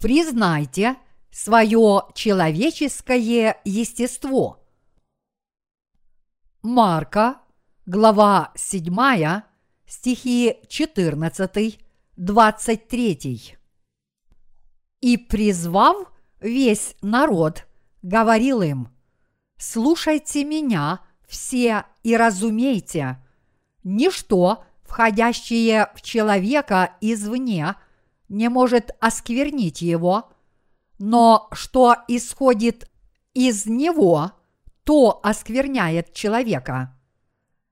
Признайте свое человеческое естество. Марка, глава 7, стихи 14, 23. И призвав весь народ, говорил им, «Слушайте меня все и разумейте, ничто, входящее в человека извне, не может осквернить его, но что исходит из него, то оскверняет человека.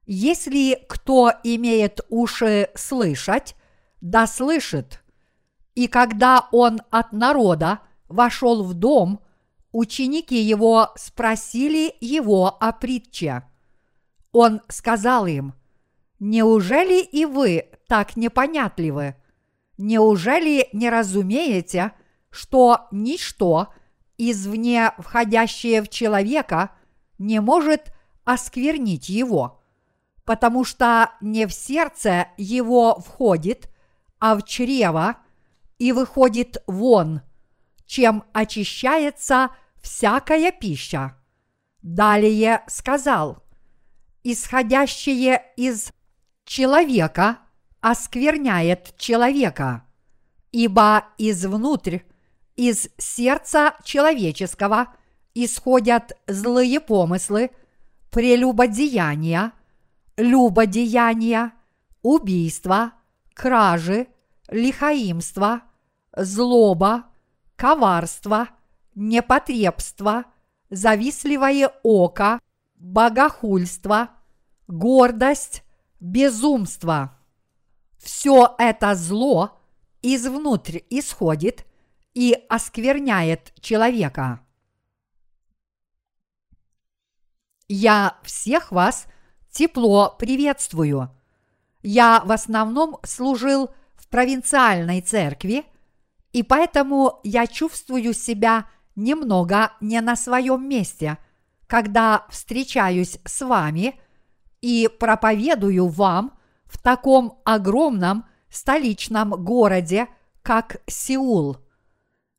Если кто имеет уши слышать, да слышит. И когда он от народа вошел в дом, ученики его спросили его о притче. Он сказал им, «Неужели и вы так непонятливы? Неужели не разумеете, что ничто, извне входящее в человека, не может осквернить его, потому что не в сердце его входит, а в чрево и выходит вон, чем очищается всякая пища. Далее сказал, исходящее из человека оскверняет человека, ибо извнутрь, из сердца человеческого исходят злые помыслы, прелюбодеяния, любодеяния, убийства, кражи, лихаимство, злоба, коварство, непотребство, завистливое око, богохульство, гордость, безумство. Все это зло извнутрь исходит и оскверняет человека. Я всех вас тепло приветствую. Я в основном служил в провинциальной церкви, и поэтому я чувствую себя немного не на своем месте, когда встречаюсь с вами и проповедую вам в таком огромном столичном городе, как Сеул.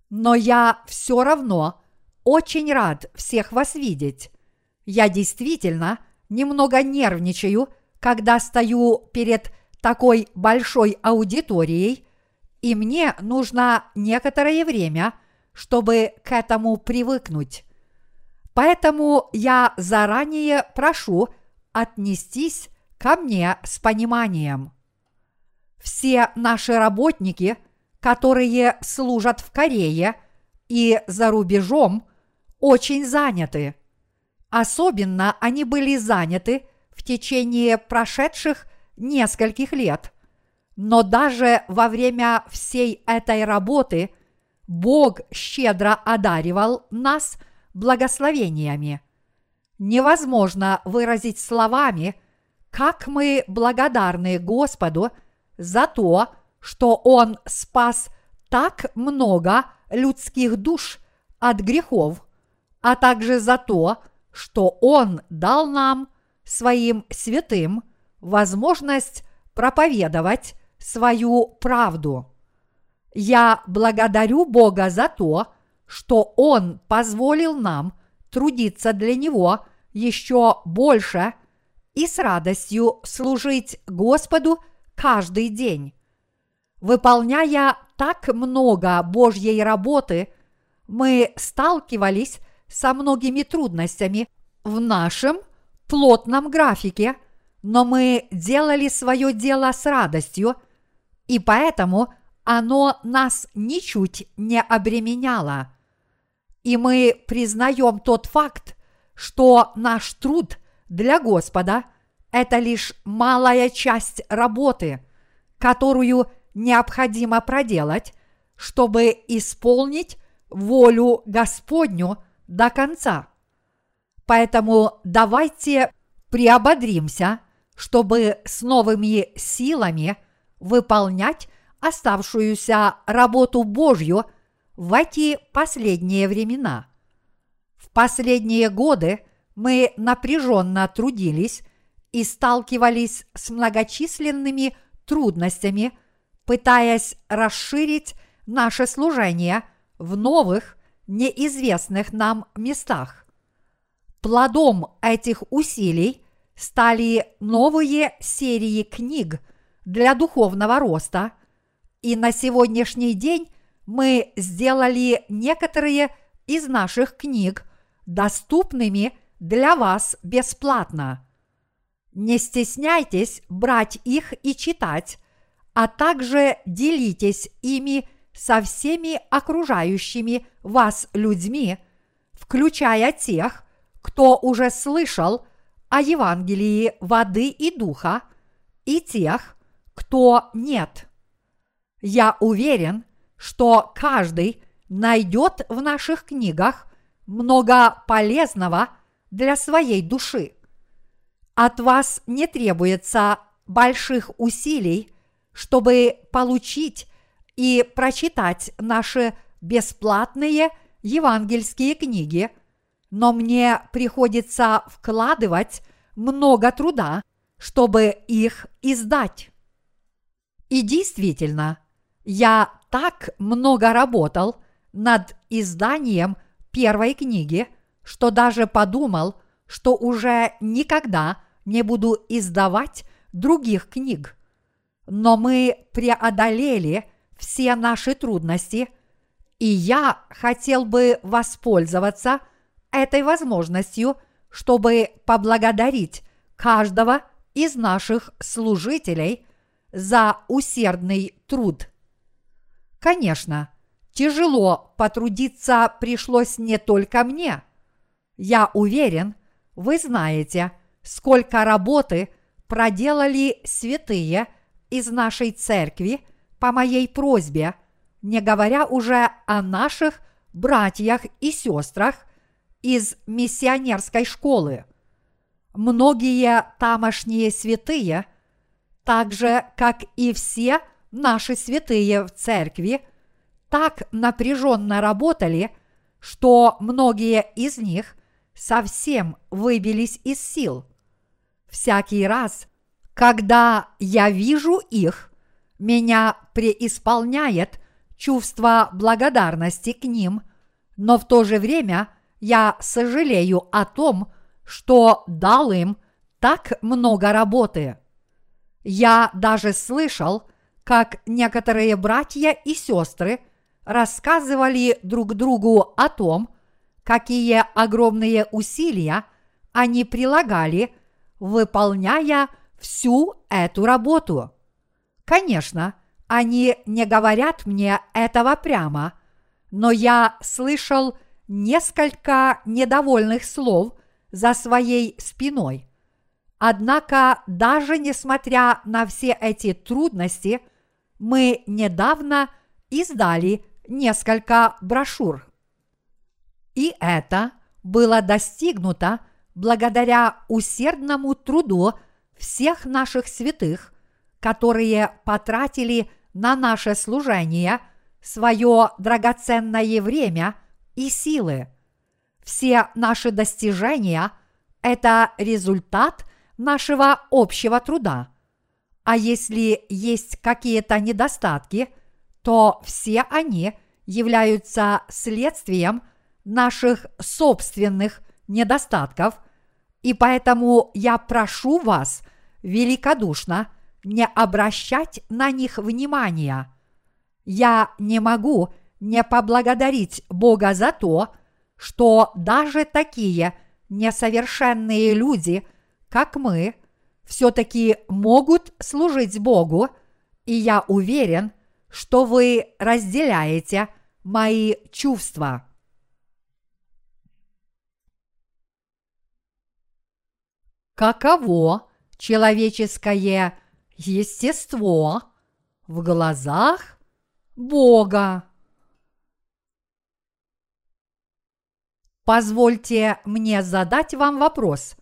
Но я все равно очень рад всех вас видеть. Я действительно немного нервничаю, когда стою перед такой большой аудиторией, и мне нужно некоторое время, чтобы к этому привыкнуть. Поэтому я заранее прошу отнестись ко мне с пониманием. Все наши работники, которые служат в Корее и за рубежом, очень заняты. Особенно они были заняты в течение прошедших нескольких лет. Но даже во время всей этой работы Бог щедро одаривал нас благословениями. Невозможно выразить словами, как мы благодарны Господу за то, что Он спас так много людских душ от грехов, а также за то, что Он дал нам, своим святым, возможность проповедовать свою правду. Я благодарю Бога за то, что Он позволил нам трудиться для Него еще больше и с радостью служить Господу каждый день. Выполняя так много Божьей работы, мы сталкивались со многими трудностями в нашем плотном графике, но мы делали свое дело с радостью, и поэтому оно нас ничуть не обременяло. И мы признаем тот факт, что наш труд для Господа – это лишь малая часть работы, которую необходимо проделать, чтобы исполнить волю Господню до конца. Поэтому давайте приободримся, чтобы с новыми силами выполнять оставшуюся работу Божью в эти последние времена. В последние годы мы напряженно трудились и сталкивались с многочисленными трудностями, пытаясь расширить наше служение в новых, неизвестных нам местах. Плодом этих усилий стали новые серии книг для духовного роста, и на сегодняшний день мы сделали некоторые из наших книг доступными для вас бесплатно. Не стесняйтесь брать их и читать, а также делитесь ими со всеми окружающими вас людьми, включая тех, кто уже слышал о Евангелии воды и духа, и тех, кто нет. Я уверен, что каждый найдет в наших книгах много полезного для своей души. От вас не требуется больших усилий, чтобы получить и прочитать наши бесплатные евангельские книги, но мне приходится вкладывать много труда, чтобы их издать. И действительно, я так много работал над изданием первой книги, что даже подумал, что уже никогда не буду издавать других книг. Но мы преодолели все наши трудности, и я хотел бы воспользоваться этой возможностью, чтобы поблагодарить каждого из наших служителей за усердный труд. Конечно, тяжело потрудиться пришлось не только мне. Я уверен, вы знаете, сколько работы проделали святые из нашей церкви по моей просьбе, не говоря уже о наших братьях и сестрах из миссионерской школы. Многие тамошние святые, так же как и все наши святые в церкви, так напряженно работали, что многие из них совсем выбились из сил. Всякий раз, когда я вижу их, меня преисполняет чувство благодарности к ним, но в то же время я сожалею о том, что дал им так много работы. Я даже слышал, как некоторые братья и сестры рассказывали друг другу о том, какие огромные усилия они прилагали, выполняя всю эту работу. Конечно, они не говорят мне этого прямо, но я слышал несколько недовольных слов за своей спиной. Однако, даже несмотря на все эти трудности, мы недавно издали несколько брошюр. И это было достигнуто благодаря усердному труду всех наших святых, которые потратили на наше служение свое драгоценное время и силы. Все наши достижения – это результат нашего общего труда. А если есть какие-то недостатки, то все они являются следствием наших собственных недостатков, и поэтому я прошу вас великодушно не обращать на них внимания. Я не могу не поблагодарить Бога за то, что даже такие несовершенные люди, как мы, все-таки могут служить Богу, и я уверен, что вы разделяете мои чувства. Каково человеческое естество в глазах Бога? Позвольте мне задать вам вопрос.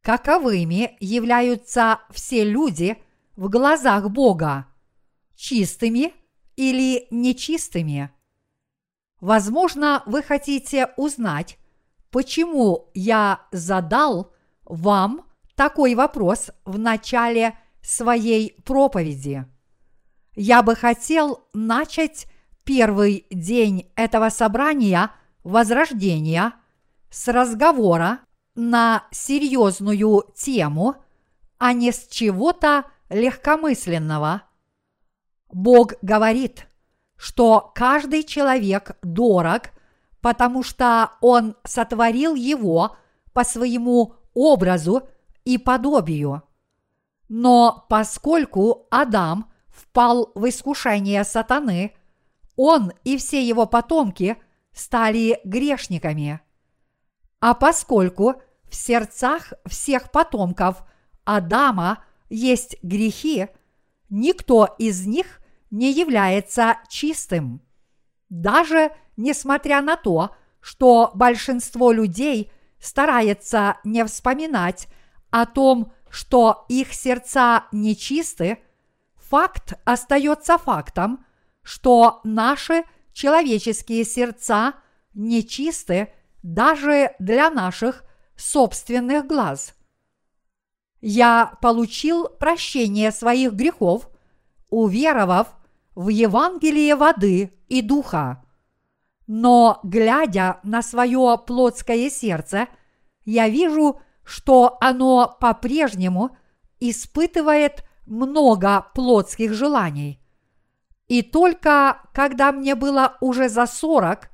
Каковыми являются все люди в глазах Бога? Чистыми или нечистыми? Возможно, вы хотите узнать, почему я задал вам такой вопрос в начале своей проповеди. Я бы хотел начать первый день этого собрания Возрождения с разговора на серьезную тему, а не с чего-то легкомысленного. Бог говорит, что каждый человек дорог, потому что Он сотворил его по своему образу и подобию. Но поскольку Адам впал в искушение сатаны, он и все его потомки стали грешниками. А поскольку в сердцах всех потомков Адама есть грехи, никто из них не является чистым. Даже несмотря на то, что большинство людей старается не вспоминать о том, что их сердца нечисты, факт остается фактом, что наши человеческие сердца нечисты даже для наших собственных глаз. Я получил прощение своих грехов, уверовав в Евангелие воды и духа. Но, глядя на свое плотское сердце, я вижу, что оно по-прежнему испытывает много плотских желаний. И только когда мне было уже за сорок,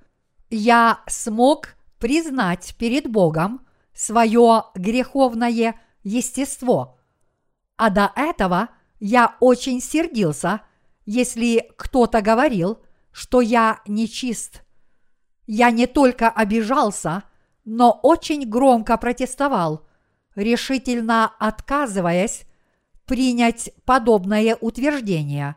я смог признать перед Богом свое греховное естество. А до этого я очень сердился, если кто-то говорил, что я нечист. Я не только обижался, но очень громко протестовал, решительно отказываясь принять подобное утверждение.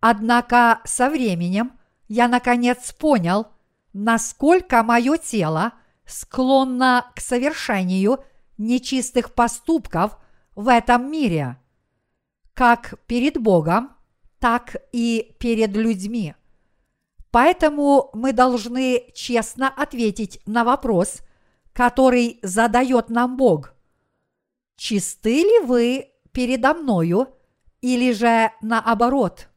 Однако со временем я наконец понял, насколько мое тело склонно к совершению нечистых поступков в этом мире, как перед Богом, так и перед людьми. Поэтому мы должны честно ответить на вопрос, который задает нам Бог. Чисты ли вы передо мною или же наоборот?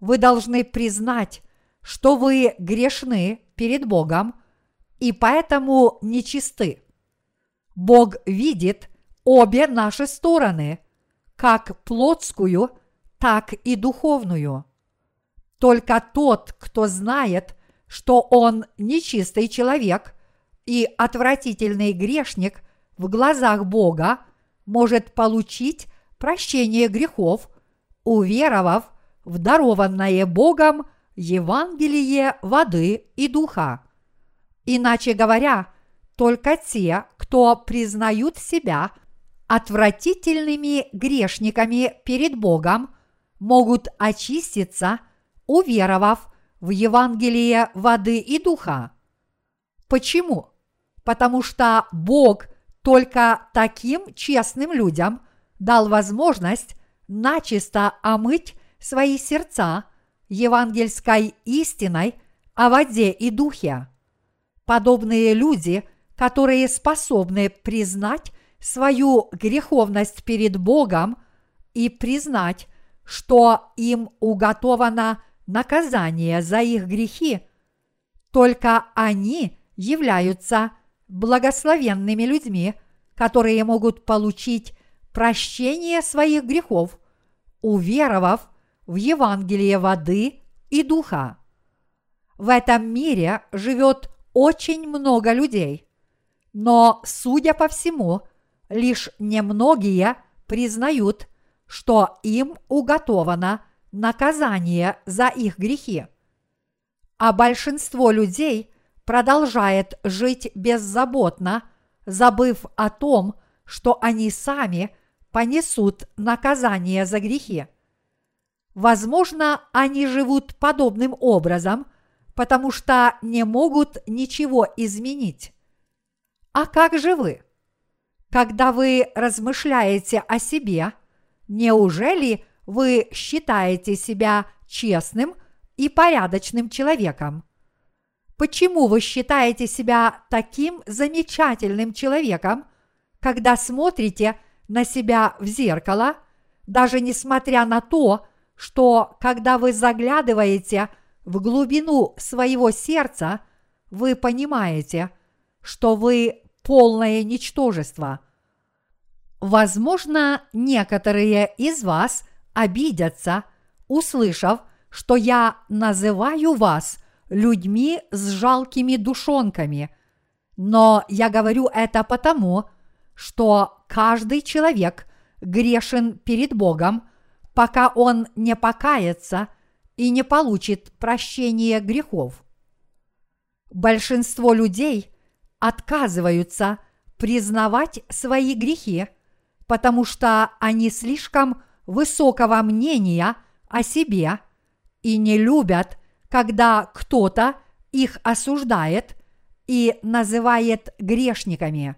Вы должны признать, что вы грешны перед Богом и поэтому нечисты. Бог видит обе наши стороны, как плотскую, так и духовную. Только тот, кто знает, что он нечистый человек и отвратительный грешник в глазах Бога, может получить прощение грехов, уверовав в дарованное Богом Евангелие воды и духа. Иначе говоря, только те, кто признают себя отвратительными грешниками перед Богом, могут очиститься – уверовав в Евангелие воды и духа. Почему? Потому что Бог только таким честным людям дал возможность начисто омыть свои сердца евангельской истиной о воде и духе. Подобные люди, которые способны признать свою греховность перед Богом и признать, что им уготовано наказание за их грехи, только они являются благословенными людьми, которые могут получить прощение своих грехов, уверовав в Евангелие воды и духа. В этом мире живет очень много людей, но, судя по всему, лишь немногие признают, что им уготовано наказание за их грехи. А большинство людей продолжает жить беззаботно, забыв о том, что они сами понесут наказание за грехи. Возможно, они живут подобным образом, потому что не могут ничего изменить. А как же вы? Когда вы размышляете о себе, неужели вы считаете себя честным и порядочным человеком? Почему вы считаете себя таким замечательным человеком, когда смотрите на себя в зеркало, даже несмотря на то, что когда вы заглядываете в глубину своего сердца вы понимаете, что вы полное ничтожество. Возможно, некоторые из вас обидятся, услышав, что я называю вас людьми с жалкими душонками. Но я говорю это потому, что каждый человек грешен перед Богом, пока он не покается и не получит прощения грехов. Большинство людей отказываются признавать свои грехи, потому что они слишком высокого мнения о себе и не любят, когда кто-то их осуждает и называет грешниками.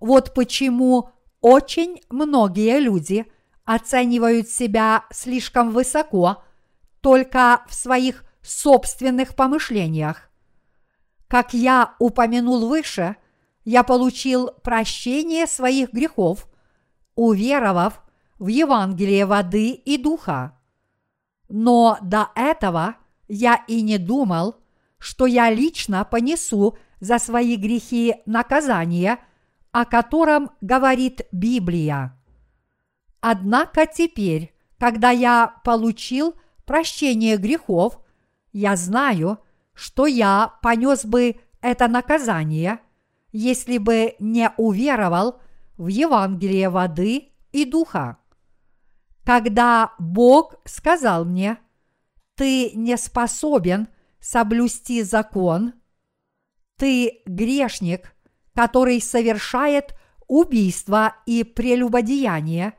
Вот почему очень многие люди оценивают себя слишком высоко только в своих собственных помышлениях. Как я упомянул выше, я получил прощение своих грехов, уверовав в Евангелие воды и духа. Но до этого я и не думал, что я лично понесу за свои грехи наказание, о котором говорит Библия. Однако теперь, когда я получил прощение грехов, я знаю, что я понес бы это наказание, если бы не уверовал в Евангелие воды и духа. Когда Бог сказал мне, ты не способен соблюсти закон, ты грешник, который совершает убийство и прелюбодеяние,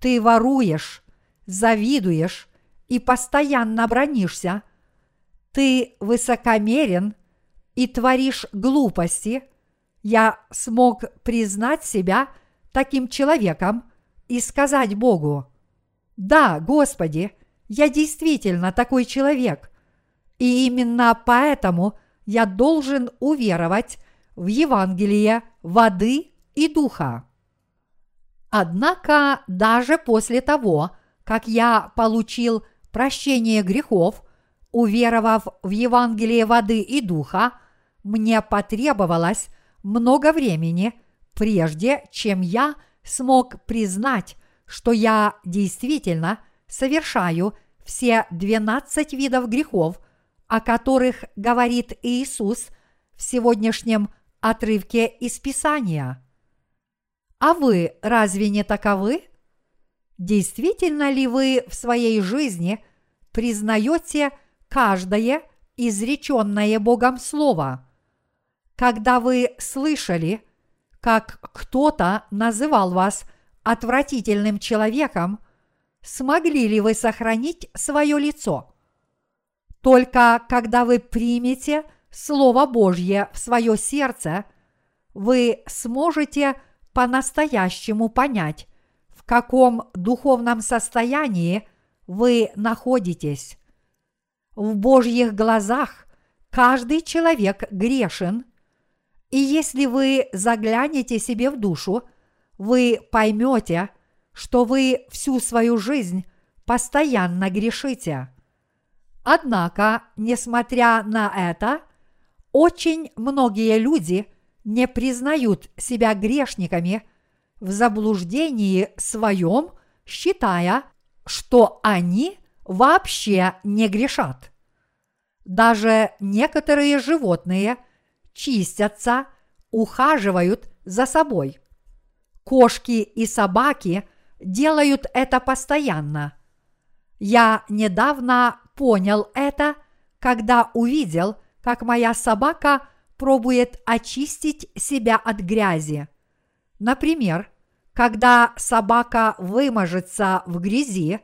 ты воруешь, завидуешь и постоянно бронишься, ты высокомерен и творишь глупости, я смог признать себя таким человеком и сказать Богу, «Да, Господи, я действительно такой человек, и именно поэтому я должен уверовать в Евангелие воды и духа». Однако даже после того, как я получил прощение грехов, уверовав в Евангелие воды и духа, мне потребовалось много времени, прежде чем я смог признать, что я действительно совершаю все 12 видов грехов, о которых говорит Иисус в сегодняшнем отрывке из Писания. А вы разве не таковы? Действительно ли вы в своей жизни признаете каждое изреченное Богом Слово? Когда вы слышали, как кто-то называл вас отвратительным человеком, смогли ли вы сохранить свое лицо? Только когда вы примете Слово Божье в свое сердце, вы сможете по-настоящему понять, каком духовном состоянии вы находитесь. В Божьих глазах каждый человек грешен, и если вы заглянете себе в душу, вы поймете, что вы всю свою жизнь постоянно грешите. Однако, несмотря на это, очень многие люди не признают себя грешниками – в заблуждении своем, считая, что они вообще не грешат. Даже некоторые животные чистятся, ухаживают за собой. Кошки и собаки делают это постоянно. Я недавно понял это, когда увидел, как моя собака пробует очистить себя от грязи – Например, когда собака выможется в грязи,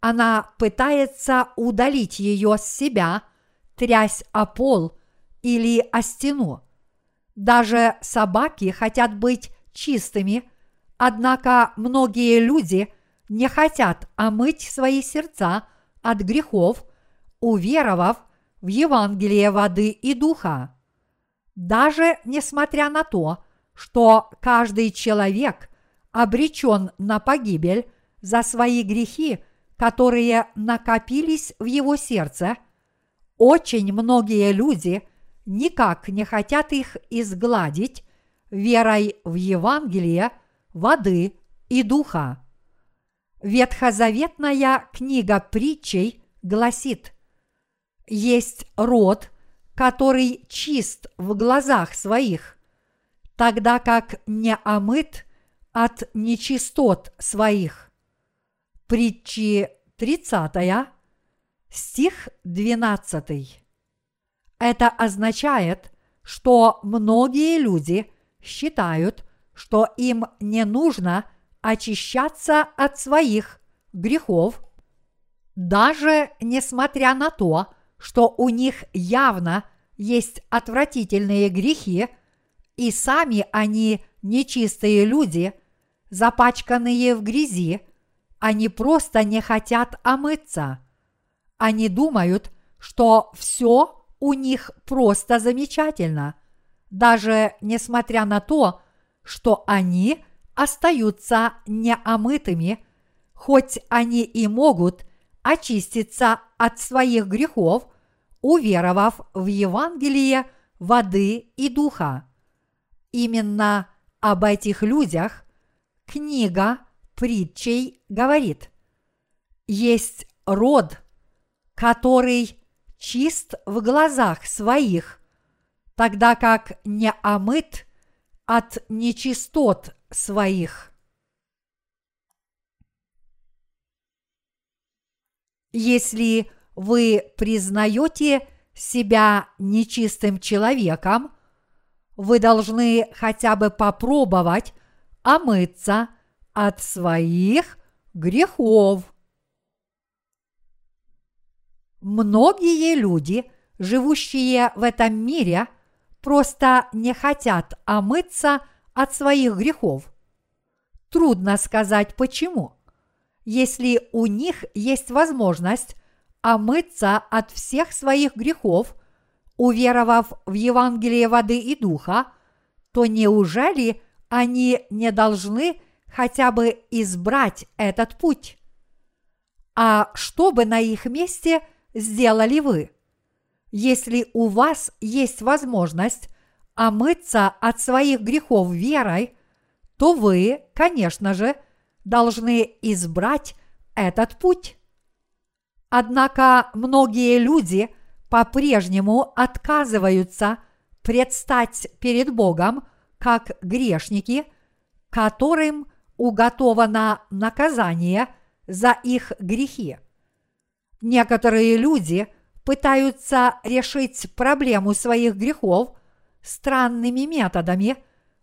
она пытается удалить ее с себя, трясь о пол или о стену. Даже собаки хотят быть чистыми, однако многие люди не хотят омыть свои сердца от грехов, уверовав в Евангелие воды и духа. Даже несмотря на то, что каждый человек обречен на погибель за свои грехи, которые накопились в его сердце, очень многие люди никак не хотят их изгладить верой в Евангелие, воды и духа. Ветхозаветная книга притчей гласит, есть род, который чист в глазах своих, тогда как не омыт от нечистот своих. Притчи 30, стих 12. Это означает, что многие люди считают, что им не нужно очищаться от своих грехов, даже несмотря на то, что у них явно есть отвратительные грехи, и сами они нечистые люди, запачканные в грязи, они просто не хотят омыться. Они думают, что все у них просто замечательно, даже несмотря на то, что они остаются неомытыми, хоть они и могут очиститься от своих грехов, уверовав в Евангелие воды и духа. Именно об этих людях книга притчей говорит. Есть род, который чист в глазах своих, тогда как не омыт от нечистот своих. Если вы признаете себя нечистым человеком, вы должны хотя бы попробовать омыться от своих грехов. Многие люди, живущие в этом мире, просто не хотят омыться от своих грехов. Трудно сказать почему. Если у них есть возможность омыться от всех своих грехов, уверовав в Евангелие воды и духа, то неужели они не должны хотя бы избрать этот путь? А что бы на их месте сделали вы? Если у вас есть возможность омыться от своих грехов верой, то вы, конечно же, должны избрать этот путь. Однако многие люди по-прежнему отказываются предстать перед Богом как грешники, которым уготовано наказание за их грехи. Некоторые люди пытаются решить проблему своих грехов странными методами,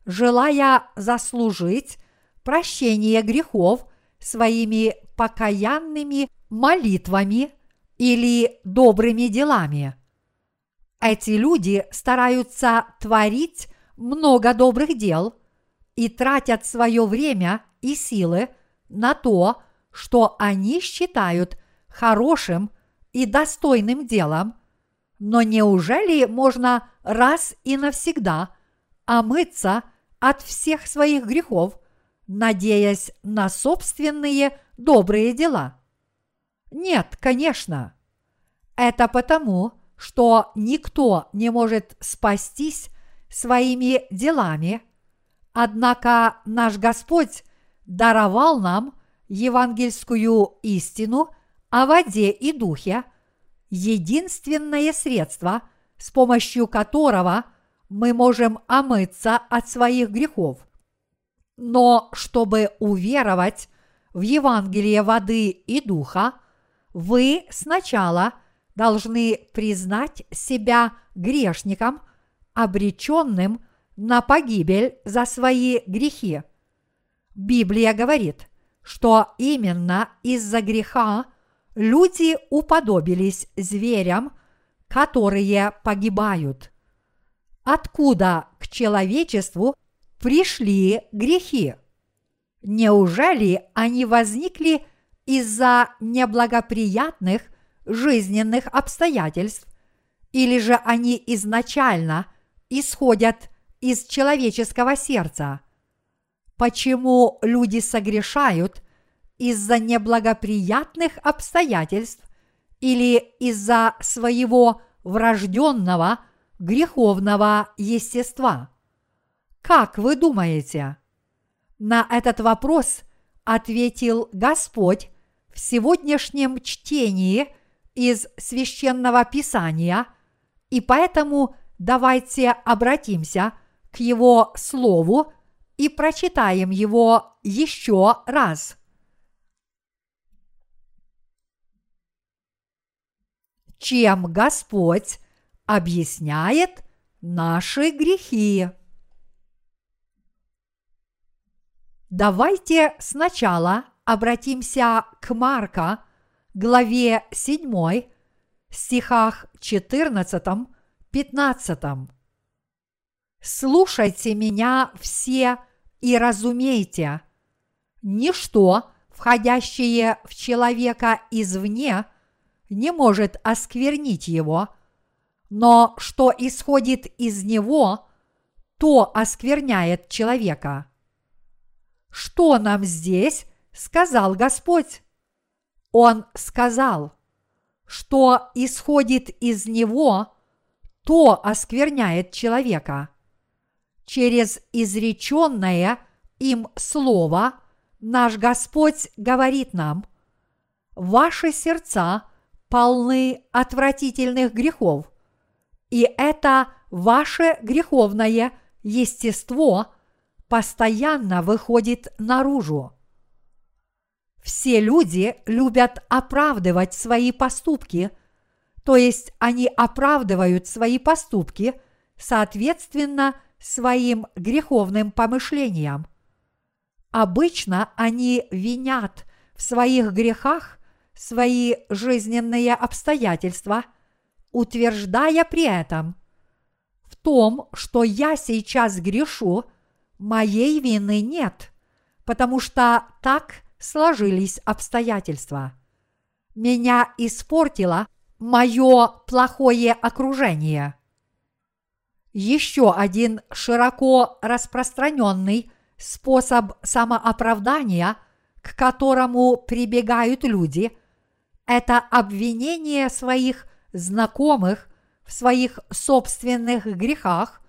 желая заслужить прощение грехов своими покаянными молитвами или добрыми делами. Эти люди стараются творить много добрых дел и тратят свое время и силы на то, что они считают хорошим и достойным делом, но неужели можно раз и навсегда омыться от всех своих грехов, надеясь на собственные добрые дела? Нет, конечно. Это потому, что никто не может спастись своими делами, однако наш Господь даровал нам евангельскую истину о воде и духе, единственное средство, с помощью которого мы можем омыться от своих грехов. Но чтобы уверовать в Евангелие воды и духа – вы сначала должны признать себя грешником, обреченным на погибель за свои грехи. Библия говорит, что именно из-за греха люди уподобились зверям, которые погибают. Откуда к человечеству пришли грехи? Неужели они возникли из-за неблагоприятных жизненных обстоятельств, или же они изначально исходят из человеческого сердца. Почему люди согрешают из-за неблагоприятных обстоятельств или из-за своего врожденного греховного естества. Как вы думаете? На этот вопрос ответил Господь в сегодняшнем чтении из священного писания, и поэтому давайте обратимся к Его Слову и прочитаем его еще раз. Чем Господь объясняет наши грехи? Давайте сначала обратимся к Марка, главе 7, стихах 14-15. Слушайте меня все и разумейте, ничто, входящее в человека извне, не может осквернить его, но что исходит из него, то оскверняет человека. Что нам здесь сказал Господь? Он сказал, что исходит из него, то оскверняет человека – через изреченное им слово наш Господь говорит нам, ваши сердца полны отвратительных грехов, и это ваше греховное естество постоянно выходит наружу. Все люди любят оправдывать свои поступки, то есть они оправдывают свои поступки, соответственно, своим греховным помышлениям. Обычно они винят в своих грехах свои жизненные обстоятельства, утверждая при этом в том, что я сейчас грешу, моей вины нет, потому что так сложились обстоятельства. Меня испортило мое плохое окружение – еще один широко распространенный способ самооправдания, к которому прибегают люди, это обвинение своих знакомых в своих собственных грехах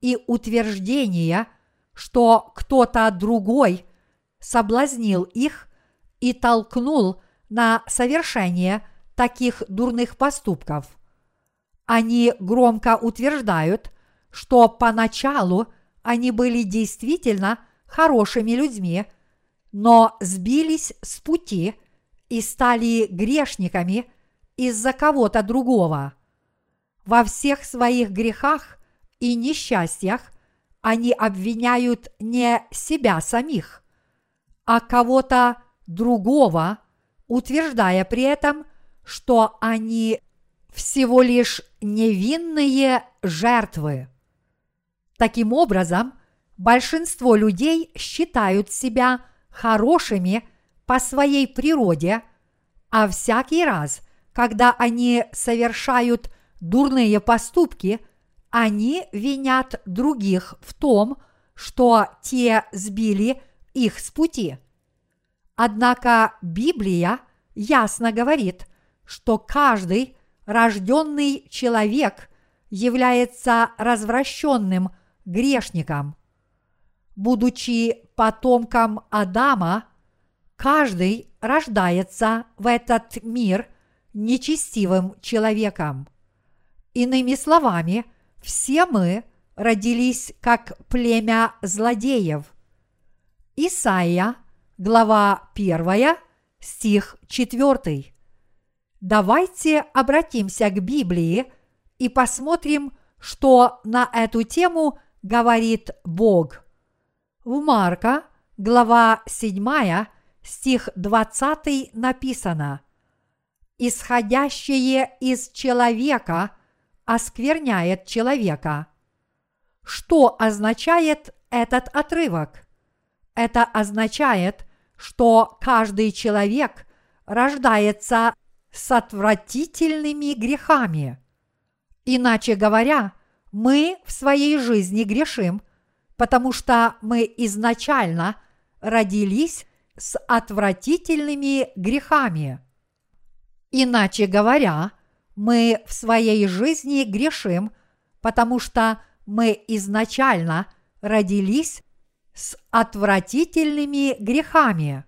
и утверждение, что кто-то другой соблазнил их и толкнул на совершение таких дурных поступков. Они громко утверждают, что поначалу они были действительно хорошими людьми, но сбились с пути и стали грешниками из-за кого-то другого. Во всех своих грехах и несчастьях они обвиняют не себя самих, а кого-то другого, утверждая при этом, что они всего лишь невинные жертвы. Таким образом, большинство людей считают себя хорошими по своей природе, а всякий раз, когда они совершают дурные поступки, они винят других в том, что те сбили их с пути. Однако Библия ясно говорит, что каждый рожденный человек является развращенным грешником. Будучи потомком Адама, каждый рождается в этот мир нечестивым человеком. Иными словами, все мы родились как племя злодеев. Исайя, глава 1, стих 4. Давайте обратимся к Библии и посмотрим, что на эту тему говорит Бог. В Марка, глава 7, стих 20 написано «Исходящее из человека оскверняет человека». Что означает этот отрывок? Это означает, что каждый человек рождается с отвратительными грехами. Иначе говоря, мы в своей жизни грешим, потому что мы изначально родились с отвратительными грехами. Иначе говоря, мы в своей жизни грешим, потому что мы изначально родились с отвратительными грехами.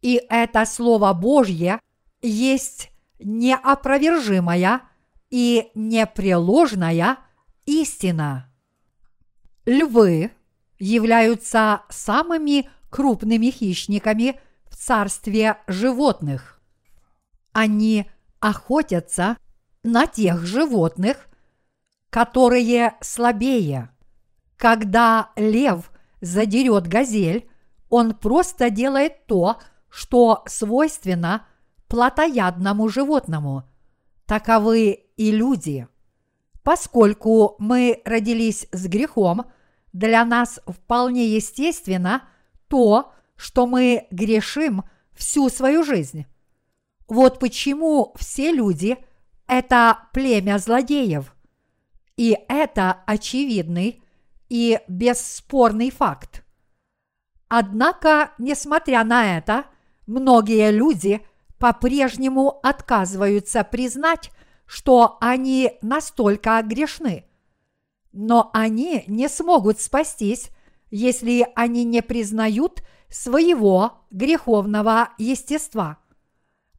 И это Слово Божье есть неопровержимая и непреложная истина. Львы являются самыми крупными хищниками в царстве животных. Они охотятся на тех животных, которые слабее. Когда лев задерет газель, он просто делает то, что свойственно плотоядному животному. Таковы и люди. Поскольку мы родились с грехом, для нас вполне естественно то, что мы грешим всю свою жизнь. Вот почему все люди – это племя злодеев. И это очевидный и бесспорный факт. Однако, несмотря на это, многие люди по-прежнему отказываются признать, что они настолько грешны. Но они не смогут спастись, если они не признают своего греховного естества.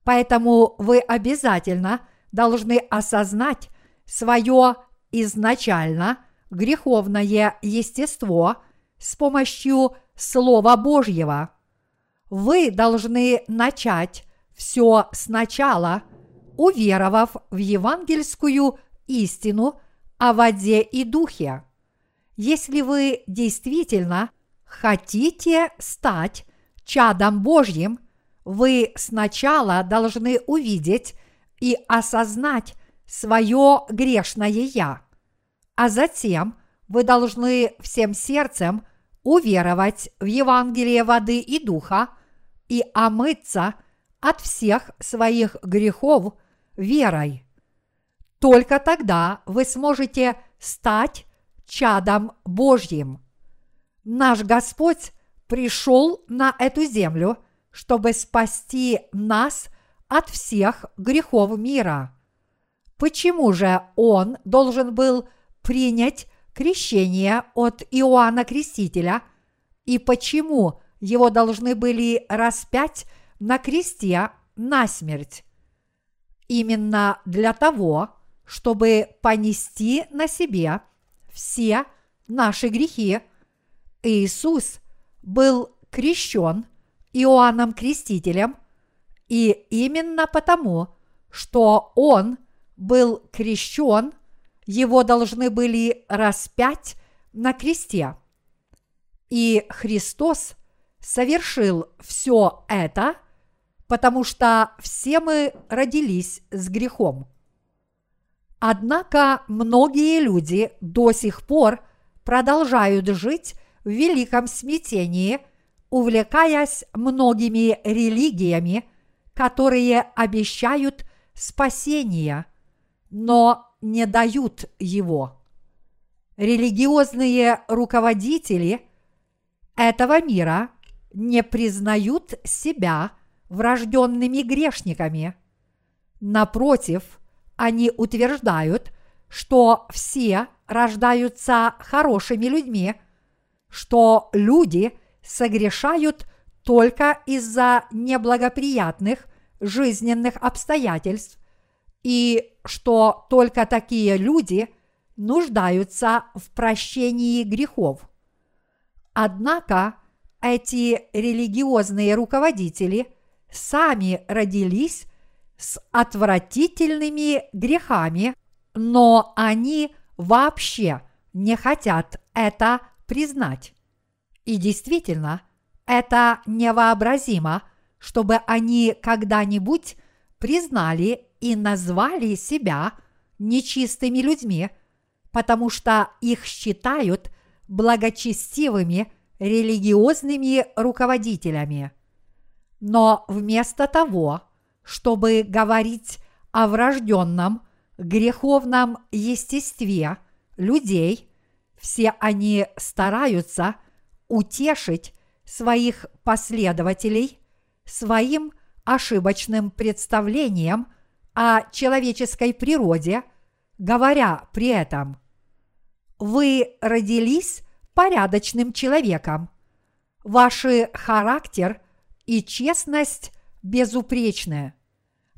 Поэтому вы обязательно должны осознать свое изначально греховное естество с помощью Слова Божьего. Вы должны начать все сначала, уверовав в евангельскую истину о воде и духе. Если вы действительно хотите стать чадом Божьим, вы сначала должны увидеть и осознать свое грешное «я», а затем вы должны всем сердцем уверовать в Евангелие воды и духа и омыться от всех своих грехов верой. Только тогда вы сможете стать чадом Божьим. Наш Господь пришел на эту землю – чтобы спасти нас от всех грехов мира. Почему же он должен был принять крещение от Иоанна Крестителя и почему его должны были распять на кресте на смерть? Именно для того, чтобы понести на себе все наши грехи, Иисус был крещен – Иоанном Крестителем, и именно потому, что он был крещен, его должны были распять на кресте. И Христос совершил все это, потому что все мы родились с грехом. Однако многие люди до сих пор продолжают жить в великом смятении – увлекаясь многими религиями, которые обещают спасение, но не дают его. Религиозные руководители этого мира не признают себя врожденными грешниками. Напротив, они утверждают, что все рождаются хорошими людьми, что люди – согрешают только из-за неблагоприятных жизненных обстоятельств и что только такие люди нуждаются в прощении грехов. Однако эти религиозные руководители сами родились с отвратительными грехами, но они вообще не хотят это признать. И действительно, это невообразимо, чтобы они когда-нибудь признали и назвали себя нечистыми людьми, потому что их считают благочестивыми религиозными руководителями. Но вместо того, чтобы говорить о врожденном греховном естестве людей, все они стараются утешить своих последователей своим ошибочным представлением о человеческой природе, говоря при этом, вы родились порядочным человеком, ваш характер и честность безупречны.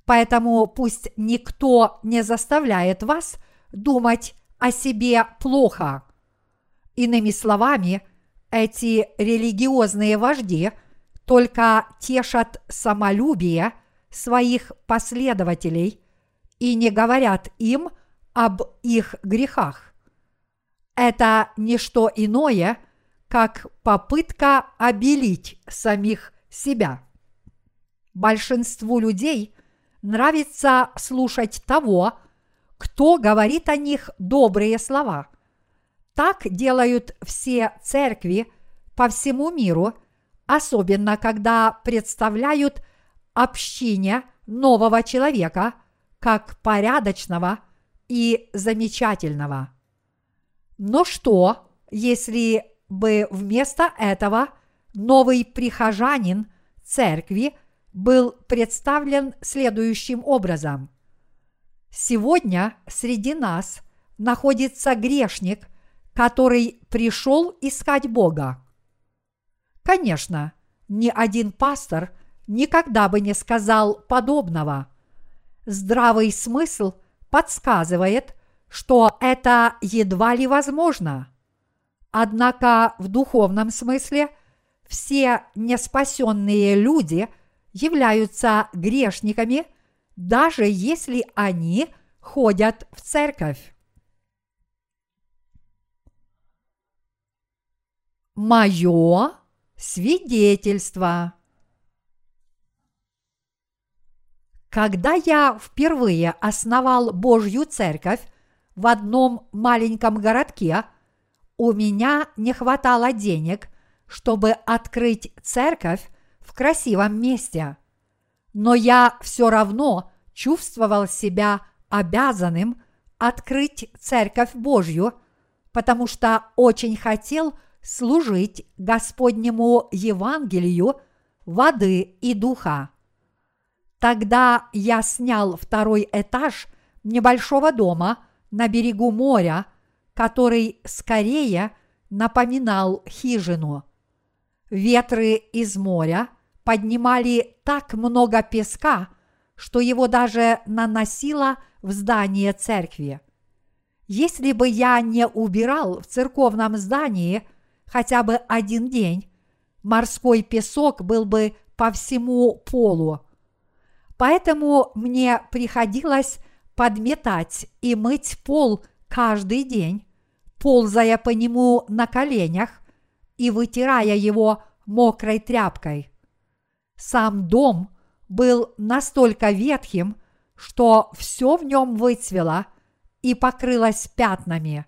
Поэтому пусть никто не заставляет вас думать о себе плохо. Иными словами, эти религиозные вожди только тешат самолюбие своих последователей и не говорят им об их грехах. Это не что иное, как попытка обелить самих себя. Большинству людей нравится слушать того, кто говорит о них добрые слова. Так делают все церкви по всему миру, особенно когда представляют общине нового человека как порядочного и замечательного. Но что, если бы вместо этого новый прихожанин церкви был представлен следующим образом. Сегодня среди нас находится грешник, который пришел искать Бога. Конечно, ни один пастор никогда бы не сказал подобного. Здравый смысл подсказывает, что это едва ли возможно. Однако в духовном смысле все неспасенные люди являются грешниками, даже если они ходят в церковь. Мое свидетельство. Когда я впервые основал Божью церковь в одном маленьком городке – у меня не хватало денег, чтобы открыть церковь в красивом месте. Но я все равно чувствовал себя обязанным открыть церковь Божью, потому что очень хотел служить Господнему Евангелию воды и духа. Тогда я снял второй этаж небольшого дома на берегу моря – который скорее напоминал хижину. Ветры из моря поднимали так много песка, что его даже наносило в здание церкви. Если бы я не убирал в церковном здании хотя бы один день, морской песок был бы по всему полу. Поэтому мне приходилось подметать и мыть пол каждый день, ползая по нему на коленях и вытирая его мокрой тряпкой. Сам дом был настолько ветхим, что все в нем выцвело и покрылось пятнами.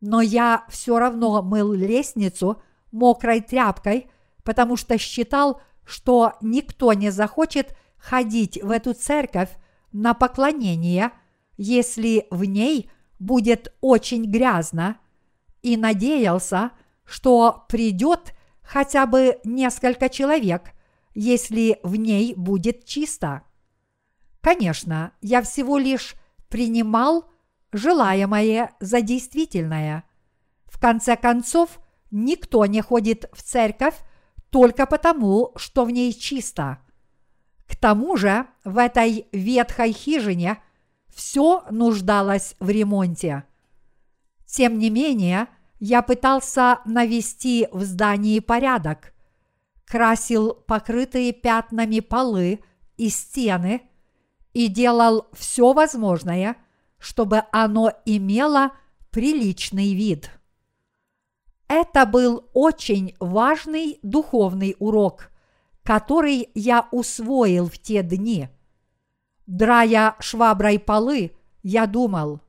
Но я все равно мыл лестницу мокрой тряпкой, потому что считал, что никто не захочет ходить в эту церковь на поклонение, если в ней – будет очень грязно, и надеялся, что придет хотя бы несколько человек, если в ней будет чисто. Конечно, я всего лишь принимал желаемое за действительное. В конце концов, никто не ходит в церковь только потому, что в ней чисто. К тому же в этой ветхой хижине – все нуждалось в ремонте. Тем не менее, я пытался навести в здании порядок, красил покрытые пятнами полы и стены и делал все возможное, чтобы оно имело приличный вид. Это был очень важный духовный урок, который я усвоил в те дни – Драя шваброй полы, я думал,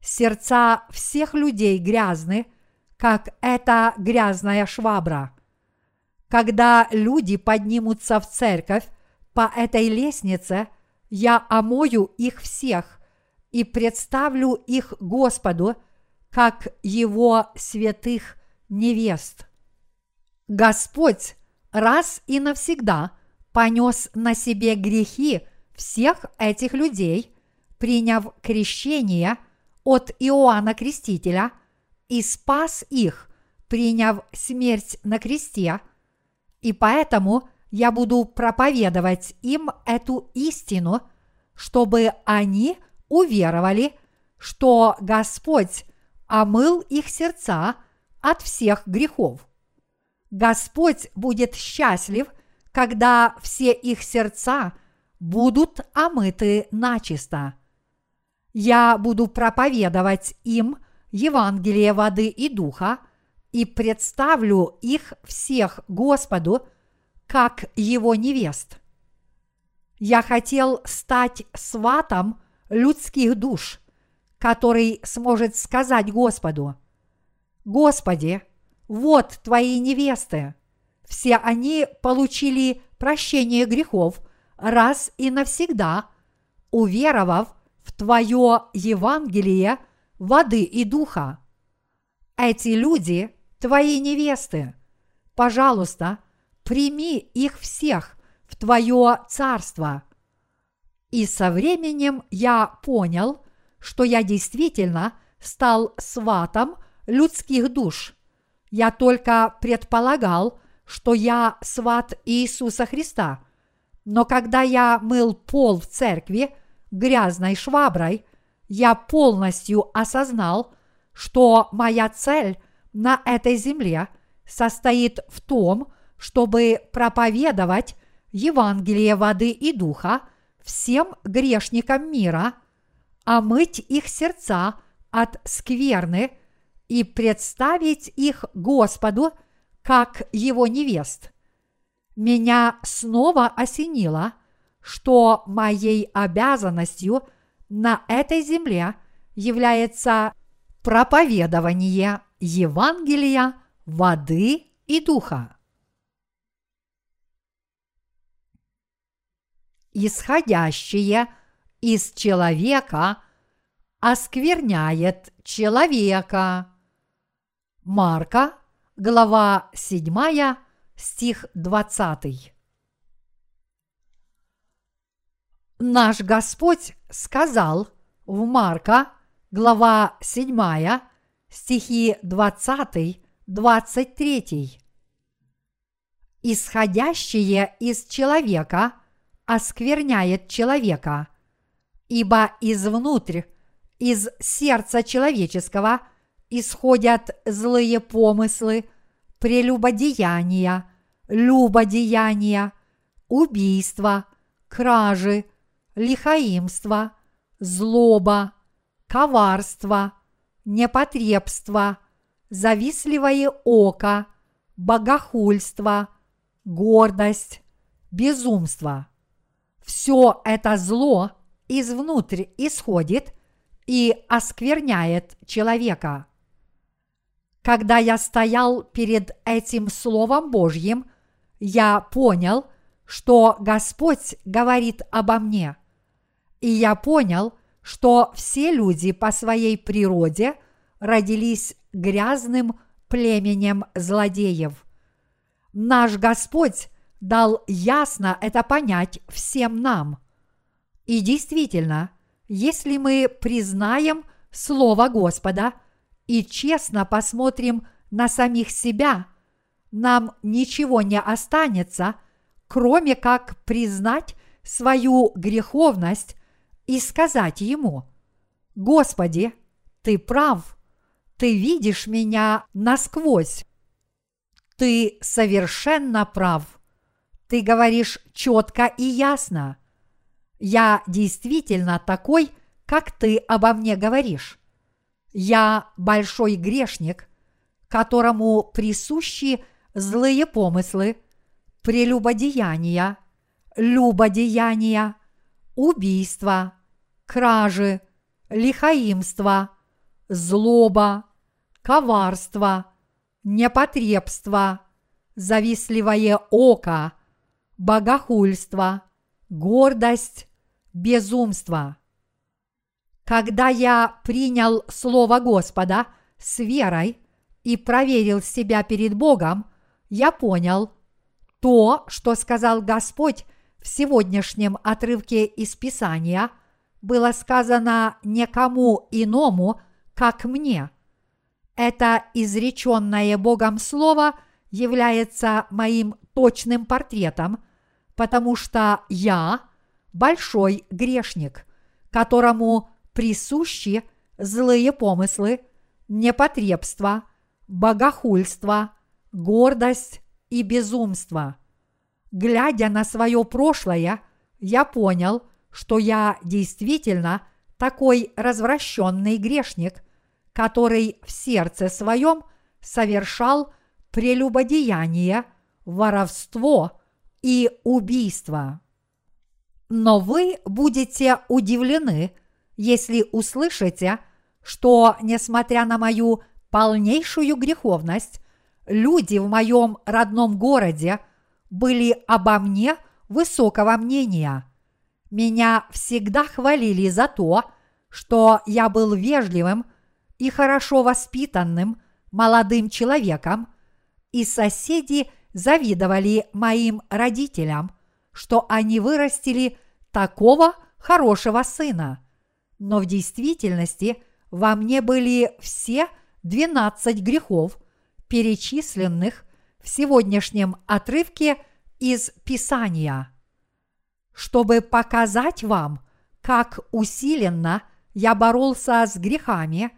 сердца всех людей грязны, как эта грязная швабра. Когда люди поднимутся в церковь по этой лестнице, я омою их всех и представлю их Господу, как его святых невест. Господь раз и навсегда понес на себе грехи всех этих людей, приняв крещение от Иоанна Крестителя и спас их, приняв смерть на кресте, и поэтому я буду проповедовать им эту истину, чтобы они уверовали, что Господь омыл их сердца от всех грехов. Господь будет счастлив, когда все их сердца будут омыты начисто. Я буду проповедовать им Евангелие воды и духа и представлю их всех Господу как его невест. Я хотел стать сватом людских душ, который сможет сказать Господу, «Господи, вот твои невесты. Все они получили прощение грехов раз и навсегда, уверовав в Твое Евангелие воды и духа. Эти люди – Твои невесты. Пожалуйста, прими их всех в Твое царство. И со временем я понял, что я действительно стал сватом людских душ – я только предполагал, что я сват Иисуса Христа. Но когда я мыл пол в церкви грязной шваброй, я полностью осознал, что моя цель на этой земле состоит в том, чтобы проповедовать Евангелие воды и духа всем грешникам мира, омыть их сердца от скверны – и представить их Господу как его невест. Меня снова осенило, что моей обязанностью на этой земле является проповедование Евангелия, воды и духа. Исходящее из человека оскверняет человека. Марка, глава 7, стих 20. Наш Господь сказал в Марка, глава 7, стихи 20-23. Исходящее из человека оскверняет человека, ибо извнутрь, из сердца человеческого – исходят злые помыслы, прелюбодеяния, любодеяния, убийства, кражи, лихаимство, злоба, коварство, непотребство, завистливое око, богохульство, гордость, безумство. Все это зло извнутрь исходит и оскверняет человека. Когда я стоял перед этим Словом Божьим, я понял, что Господь говорит обо мне. И я понял, что все люди по своей природе родились грязным племенем злодеев. Наш Господь дал ясно это понять всем нам. И действительно, если мы признаем Слово Господа – и честно посмотрим на самих себя, нам ничего не останется, кроме как признать свою греховность и сказать Ему, «Господи, Ты прав, Ты видишь меня насквозь, Ты совершенно прав, Ты говоришь четко и ясно, я действительно такой, как Ты обо мне говоришь». Я большой грешник, которому присущи злые помыслы, прелюбодеяния, любодеяния, убийства, кражи, лихаимство, злоба, коварство, непотребство, завистливое око, богохульство, гордость, безумство – когда я принял Слово Господа с верой и проверил себя перед Богом, я понял, то, что сказал Господь в сегодняшнем отрывке из Писания было сказано никому иному, как мне. Это изреченное Богом Слово является моим точным портретом, потому что я большой грешник, которому присущи злые помыслы, непотребство, богохульство, гордость и безумство. Глядя на свое прошлое, я понял, что я действительно такой развращенный грешник, который в сердце своем совершал прелюбодеяние, воровство и убийство. Но вы будете удивлены, если услышите, что, несмотря на мою полнейшую греховность, люди в моем родном городе были обо мне высокого мнения. Меня всегда хвалили за то, что я был вежливым и хорошо воспитанным молодым человеком, и соседи завидовали моим родителям, что они вырастили такого хорошего сына. Но в действительности во мне были все двенадцать грехов, перечисленных в сегодняшнем отрывке из Писания. Чтобы показать вам, как усиленно я боролся с грехами,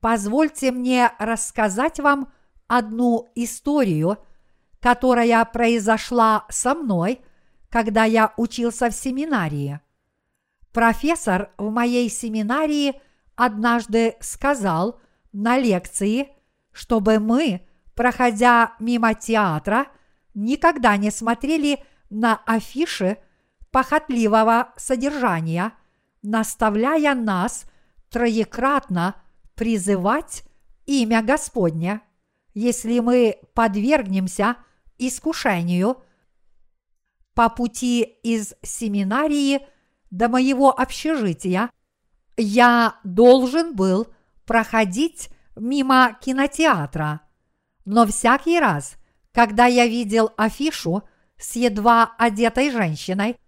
позвольте мне рассказать вам одну историю, которая произошла со мной, когда я учился в семинарии. Профессор в моей семинарии однажды сказал на лекции, чтобы мы проходя мимо театра, никогда не смотрели на афиши похотливого содержания, наставляя нас троекратно призывать имя Господня, если мы подвергнемся искушению по пути из семинарии до моего общежития, я должен был проходить мимо кинотеатра – но всякий раз, когда я видел афишу с едва одетой женщиной,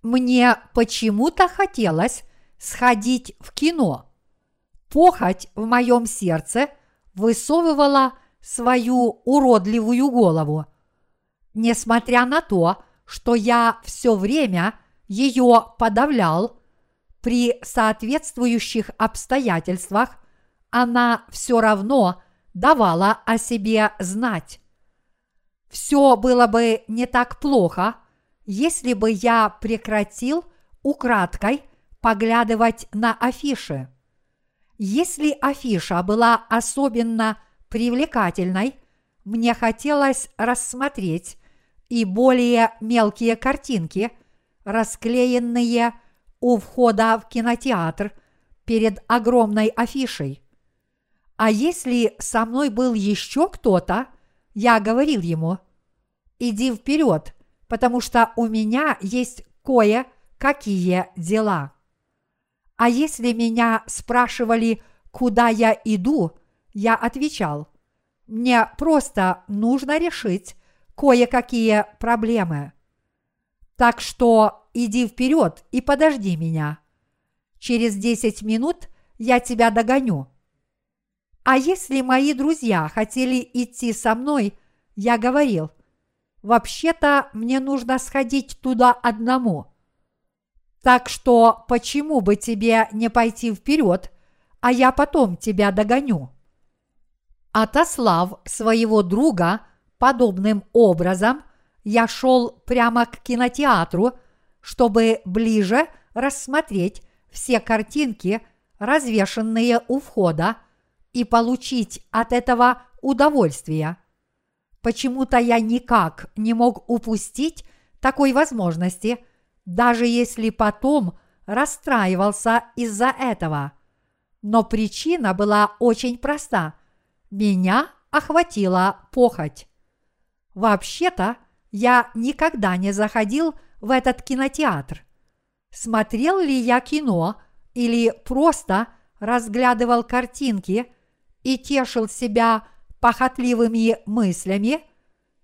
мне почему-то хотелось сходить в кино. Похоть в моем сердце высовывала свою уродливую голову. Несмотря на то, что я все время ее подавлял, при соответствующих обстоятельствах она все равно давала о себе знать. Все было бы не так плохо, если бы я прекратил украдкой поглядывать на афиши. Если афиша была особенно привлекательной, мне хотелось рассмотреть и более мелкие картинки, расклеенные у входа в кинотеатр перед огромной афишей. А если со мной был еще кто-то, я говорил ему, иди вперед, потому что у меня есть кое-какие дела. А если меня спрашивали, куда я иду, я отвечал, мне просто нужно решить кое-какие проблемы. Так что иди вперед и подожди меня. Через десять минут я тебя догоню. А если мои друзья хотели идти со мной, я говорил, вообще-то мне нужно сходить туда одному. Так что почему бы тебе не пойти вперед, а я потом тебя догоню? Отослав своего друга подобным образом, я шел прямо к кинотеатру, чтобы ближе рассмотреть все картинки, развешенные у входа – и получить от этого удовольствие. Почему-то я никак не мог упустить такой возможности, даже если потом расстраивался из-за этого. Но причина была очень проста. Меня охватила похоть. Вообще-то я никогда не заходил в этот кинотеатр. Смотрел ли я кино или просто разглядывал картинки – и тешил себя похотливыми мыслями,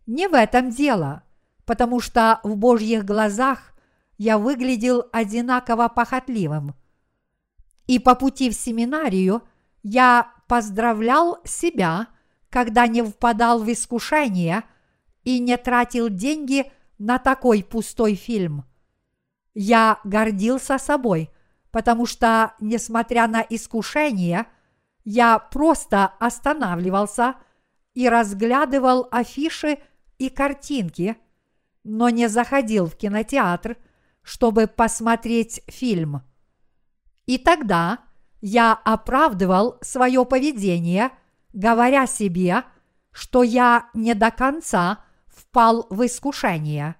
не в этом дело, потому что в Божьих глазах я выглядел одинаково похотливым. И по пути в семинарию я поздравлял себя, когда не впадал в искушение и не тратил деньги на такой пустой фильм. Я гордился собой, потому что, несмотря на искушение, я просто останавливался и разглядывал афиши и картинки, но не заходил в кинотеатр, чтобы посмотреть фильм. И тогда я оправдывал свое поведение, говоря себе, что я не до конца впал в искушение.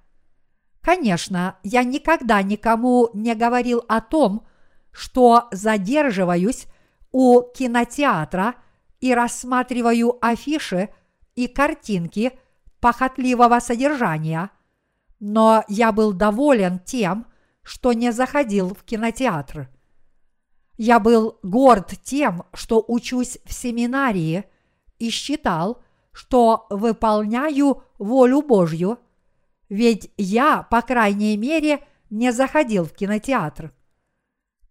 Конечно, я никогда никому не говорил о том, что задерживаюсь у кинотеатра и рассматриваю афиши и картинки похотливого содержания, но я был доволен тем, что не заходил в кинотеатр. Я был горд тем, что учусь в семинарии и считал, что выполняю волю Божью, ведь я, по крайней мере, не заходил в кинотеатр.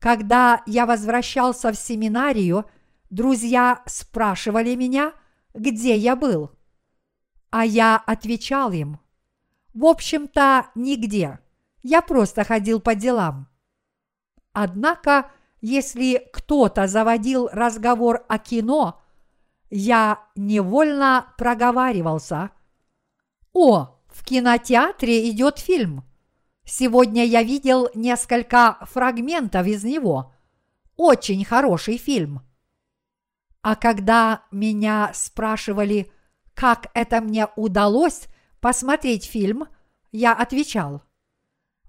Когда я возвращался в семинарию, друзья спрашивали меня, где я был. А я отвечал им, в общем-то, нигде. Я просто ходил по делам. Однако, если кто-то заводил разговор о кино, я невольно проговаривался. О, в кинотеатре идет фильм. Сегодня я видел несколько фрагментов из него. Очень хороший фильм. А когда меня спрашивали, как это мне удалось посмотреть фильм, я отвечал.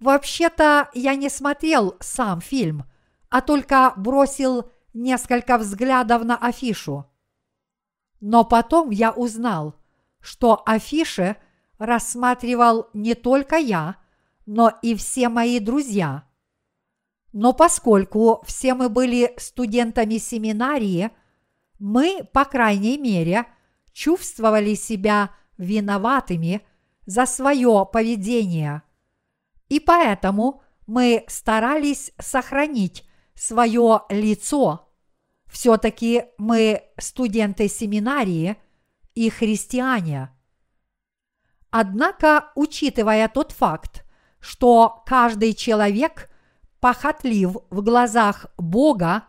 Вообще-то я не смотрел сам фильм, а только бросил несколько взглядов на афишу. Но потом я узнал, что афиши рассматривал не только я, но и все мои друзья. Но поскольку все мы были студентами семинарии, мы, по крайней мере, чувствовали себя виноватыми за свое поведение. И поэтому мы старались сохранить свое лицо. Все-таки мы студенты семинарии и христиане. Однако, учитывая тот факт, что каждый человек похотлив в глазах Бога,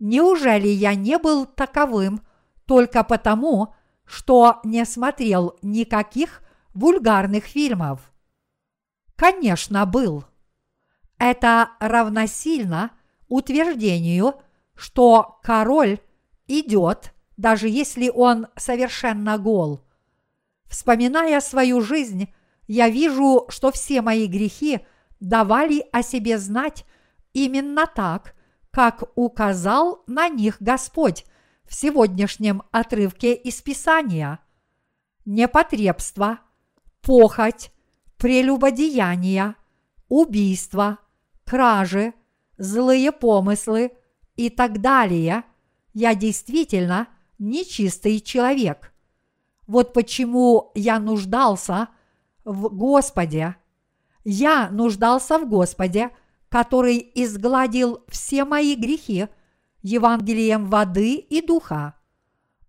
неужели я не был таковым только потому, что не смотрел никаких вульгарных фильмов? Конечно, был. Это равносильно утверждению, что король идет, даже если он совершенно гол. Вспоминая свою жизнь, я вижу, что все мои грехи давали о себе знать именно так, как указал на них Господь в сегодняшнем отрывке из Писания. Непотребство, похоть, прелюбодеяния, убийства, кражи, злые помыслы и так далее, я действительно нечистый человек. Вот почему я нуждался – в Господе. Я нуждался в Господе, который изгладил все мои грехи Евангелием воды и духа.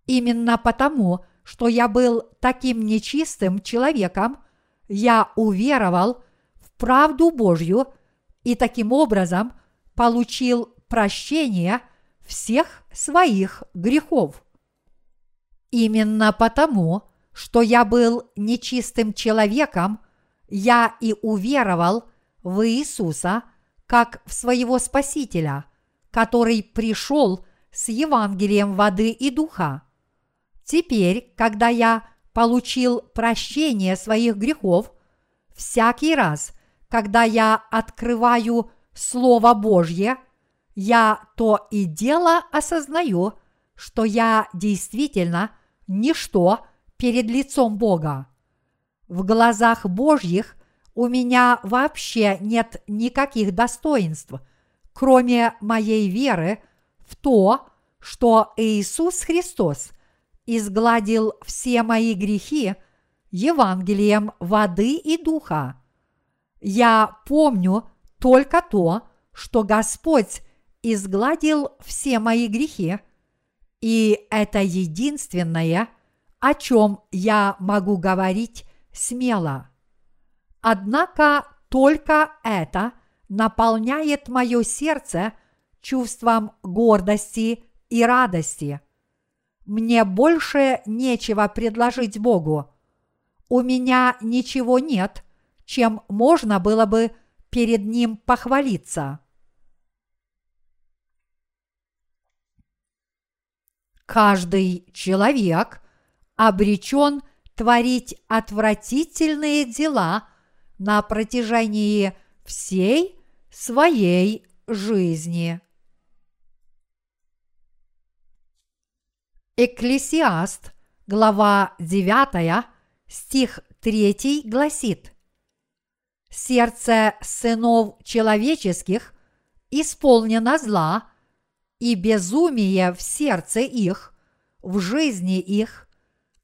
Именно потому, что я был таким нечистым человеком, я уверовал в правду Божью и таким образом получил прощение всех своих грехов. Именно потому, что я был нечистым человеком, я и уверовал в Иисуса как в своего Спасителя, который пришел с Евангелием воды и духа. Теперь, когда я получил прощение своих грехов, всякий раз, когда я открываю Слово Божье, я то и дело осознаю, что я действительно ничто перед лицом Бога. В глазах Божьих у меня вообще нет никаких достоинств, кроме моей веры в то, что Иисус Христос изгладил все мои грехи Евангелием воды и духа. Я помню только то, что Господь изгладил все мои грехи, и это единственное, о чем я могу говорить смело. Однако только это наполняет мое сердце чувством гордости и радости. Мне больше нечего предложить Богу. У меня ничего нет, чем можно было бы перед Ним похвалиться. Каждый человек обречен творить отвратительные дела на протяжении всей своей жизни. Экклесиаст, глава 9, стих 3 гласит «Сердце сынов человеческих исполнено зла, и безумие в сердце их, в жизни их,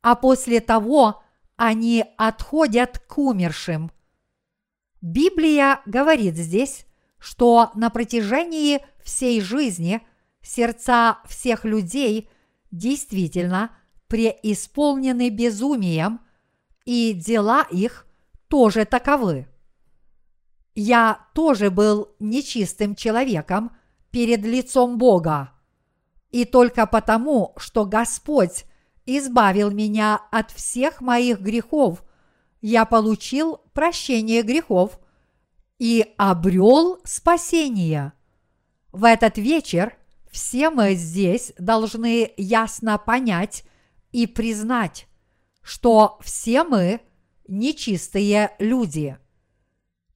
а после того они отходят к умершим. Библия говорит здесь, что на протяжении всей жизни сердца всех людей действительно преисполнены безумием, и дела их тоже таковы. Я тоже был нечистым человеком – перед лицом Бога. И только потому, что Господь избавил меня от всех моих грехов, я получил прощение грехов и обрел спасение. В этот вечер все мы здесь должны ясно понять и признать, что все мы нечистые люди.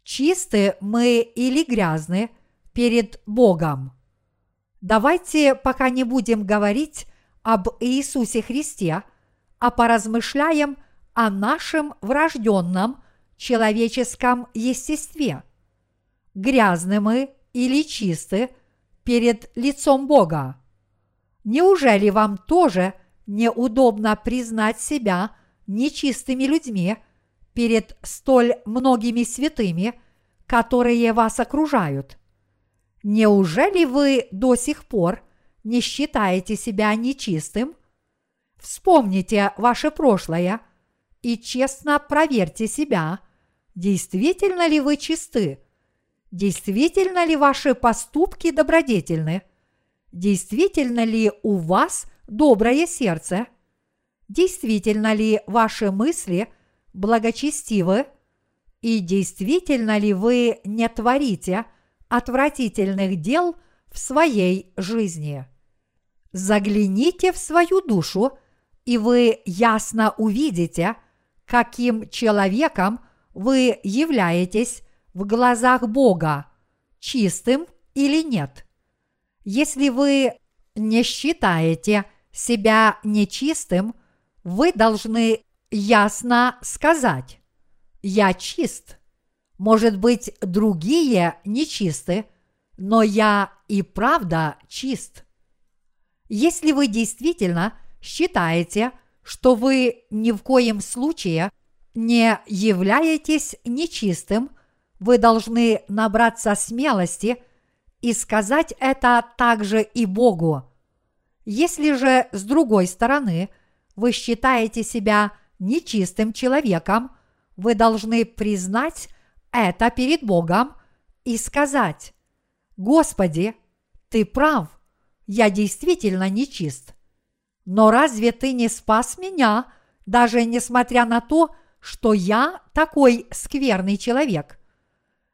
Чисты мы или грязны – перед Богом. Давайте пока не будем говорить об Иисусе Христе, а поразмышляем о нашем врожденном человеческом естестве. Грязны мы или чисты перед лицом Бога? Неужели вам тоже неудобно признать себя нечистыми людьми перед столь многими святыми, которые вас окружают? Неужели вы до сих пор не считаете себя нечистым? Вспомните ваше прошлое и честно проверьте себя, действительно ли вы чисты, действительно ли ваши поступки добродетельны, действительно ли у вас доброе сердце, действительно ли ваши мысли благочестивы и действительно ли вы не творите – отвратительных дел в своей жизни. Загляните в свою душу, и вы ясно увидите, каким человеком вы являетесь в глазах Бога, чистым или нет. Если вы не считаете себя нечистым, вы должны ясно сказать «Я чист». Может быть, другие нечисты, но я и правда чист. Если вы действительно считаете, что вы ни в коем случае не являетесь нечистым, вы должны набраться смелости и сказать это также и Богу. Если же с другой стороны вы считаете себя нечистым человеком, вы должны признать это перед Богом и сказать, Господи, Ты прав, я действительно нечист. Но разве Ты не спас меня, даже несмотря на то, что я такой скверный человек?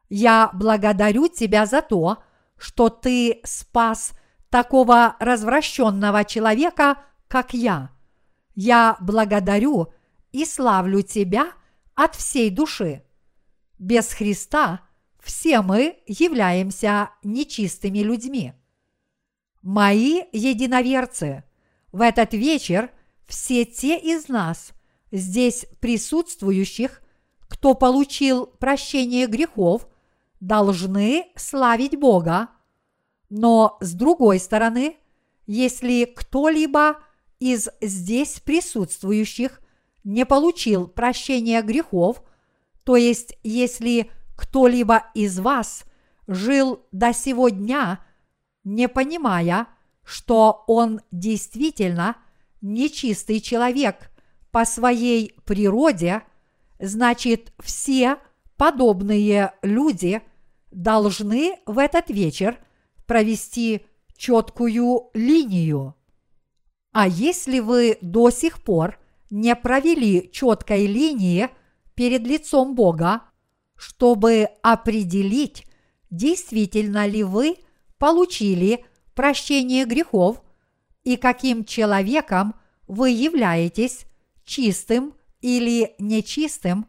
Я благодарю Тебя за то, что Ты спас такого развращенного человека, как я. Я благодарю и славлю Тебя от всей души. Без Христа все мы являемся нечистыми людьми. Мои единоверцы, в этот вечер все те из нас, здесь присутствующих, кто получил прощение грехов, должны славить Бога. Но с другой стороны, если кто-либо из здесь присутствующих не получил прощения грехов, то есть, если кто-либо из вас жил до сего дня, не понимая, что он действительно нечистый человек по своей природе, значит все подобные люди должны в этот вечер провести четкую линию. А если вы до сих пор не провели четкой линии перед лицом Бога, чтобы определить, действительно ли вы получили прощение грехов и каким человеком вы являетесь, чистым или нечистым,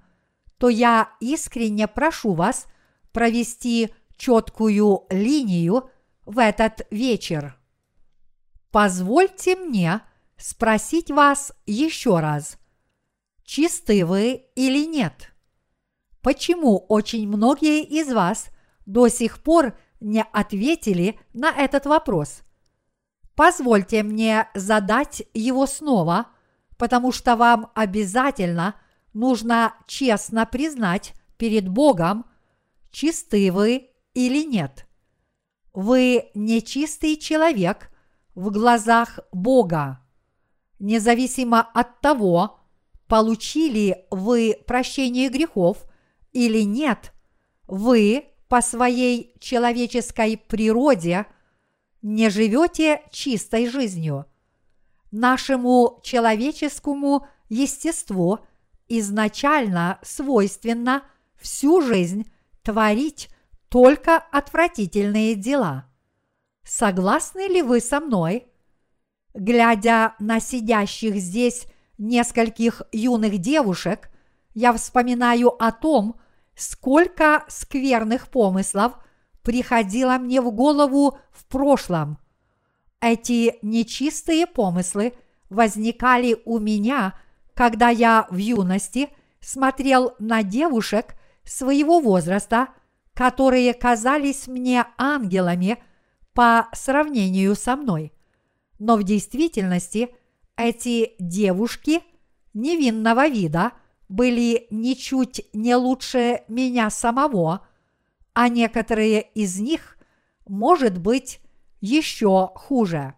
то я искренне прошу вас провести четкую линию в этот вечер. Позвольте мне спросить вас еще раз, чисты вы или нет? Почему очень многие из вас до сих пор не ответили на этот вопрос? Позвольте мне задать его снова, потому что вам обязательно нужно честно признать перед Богом, чисты вы или нет. Вы нечистый человек в глазах Бога. Независимо от того, получили вы прощение грехов или нет, вы по своей человеческой природе не живете чистой жизнью. Нашему человеческому естеству изначально свойственно всю жизнь творить только отвратительные дела. Согласны ли вы со мной? Глядя на сидящих здесь нескольких юных девушек, я вспоминаю о том, сколько скверных помыслов приходило мне в голову в прошлом. Эти нечистые помыслы возникали у меня, когда я в юности смотрел на девушек своего возраста, которые казались мне ангелами по сравнению со мной. Но в действительности эти девушки невинного вида – были ничуть не лучше меня самого, а некоторые из них, может быть, еще хуже.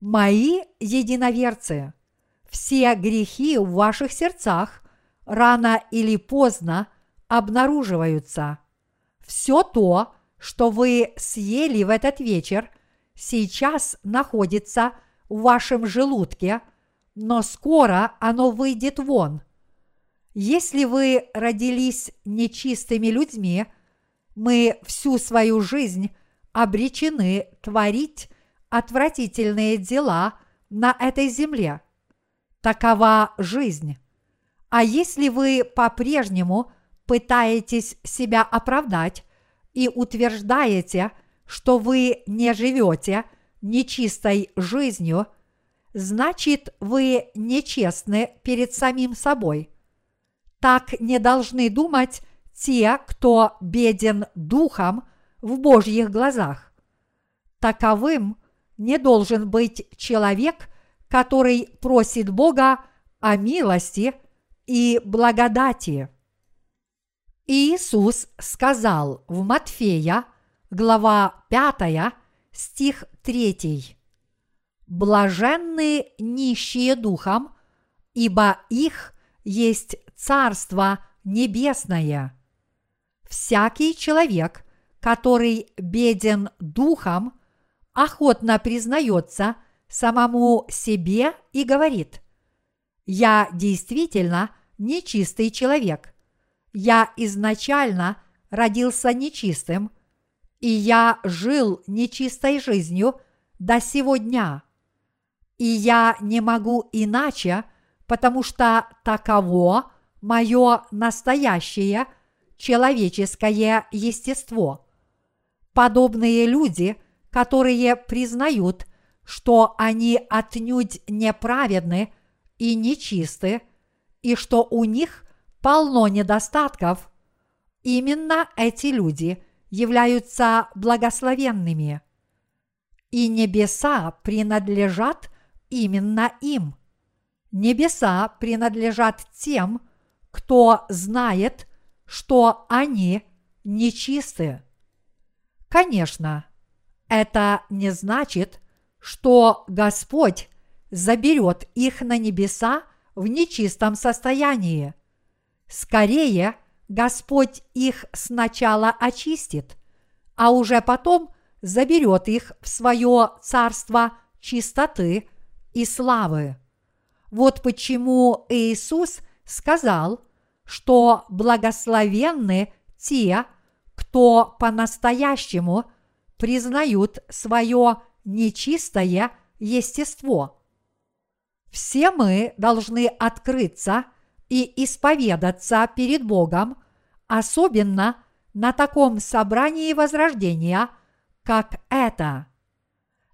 Мои единоверцы, все грехи в ваших сердцах рано или поздно обнаруживаются. Все то, что вы съели в этот вечер, сейчас находится в вашем желудке, но скоро оно выйдет вон – если вы родились нечистыми людьми, мы всю свою жизнь обречены творить отвратительные дела на этой земле. Такова жизнь. А если вы по-прежнему пытаетесь себя оправдать и утверждаете, что вы не живете нечистой жизнью, значит вы нечестны перед самим собой. Так не должны думать те, кто беден духом в Божьих глазах. Таковым не должен быть человек, который просит Бога о милости и благодати. Иисус сказал в Матфея, глава 5, стих 3. Блаженны нищие духом, ибо их есть Царство Небесное. Всякий человек, который беден духом, охотно признается самому себе и говорит, «Я действительно нечистый человек. Я изначально родился нечистым, и я жил нечистой жизнью до сего дня. И я не могу иначе, потому что таково мое настоящее человеческое естество. Подобные люди, которые признают, что они отнюдь неправедны и нечисты, и что у них полно недостатков, именно эти люди являются благословенными. И небеса принадлежат именно им. Небеса принадлежат тем, кто знает, что они нечисты. Конечно, это не значит, что Господь заберет их на небеса в нечистом состоянии. Скорее, Господь их сначала очистит, а уже потом заберет их в свое царство чистоты и славы. Вот почему Иисус сказал, что благословенны те, кто по-настоящему признают свое нечистое естество. Все мы должны открыться и исповедаться перед Богом, особенно на таком собрании возрождения, как это.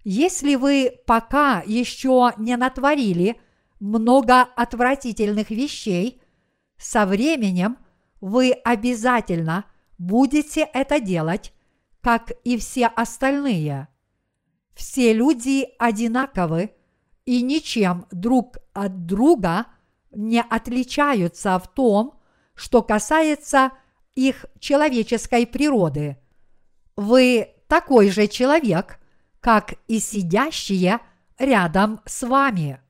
Если вы пока еще не натворили много отвратительных вещей, со временем вы обязательно будете это делать, как и все остальные. Все люди одинаковы и ничем друг от друга не отличаются в том, что касается их человеческой природы. Вы такой же человек, как и сидящие рядом с вами.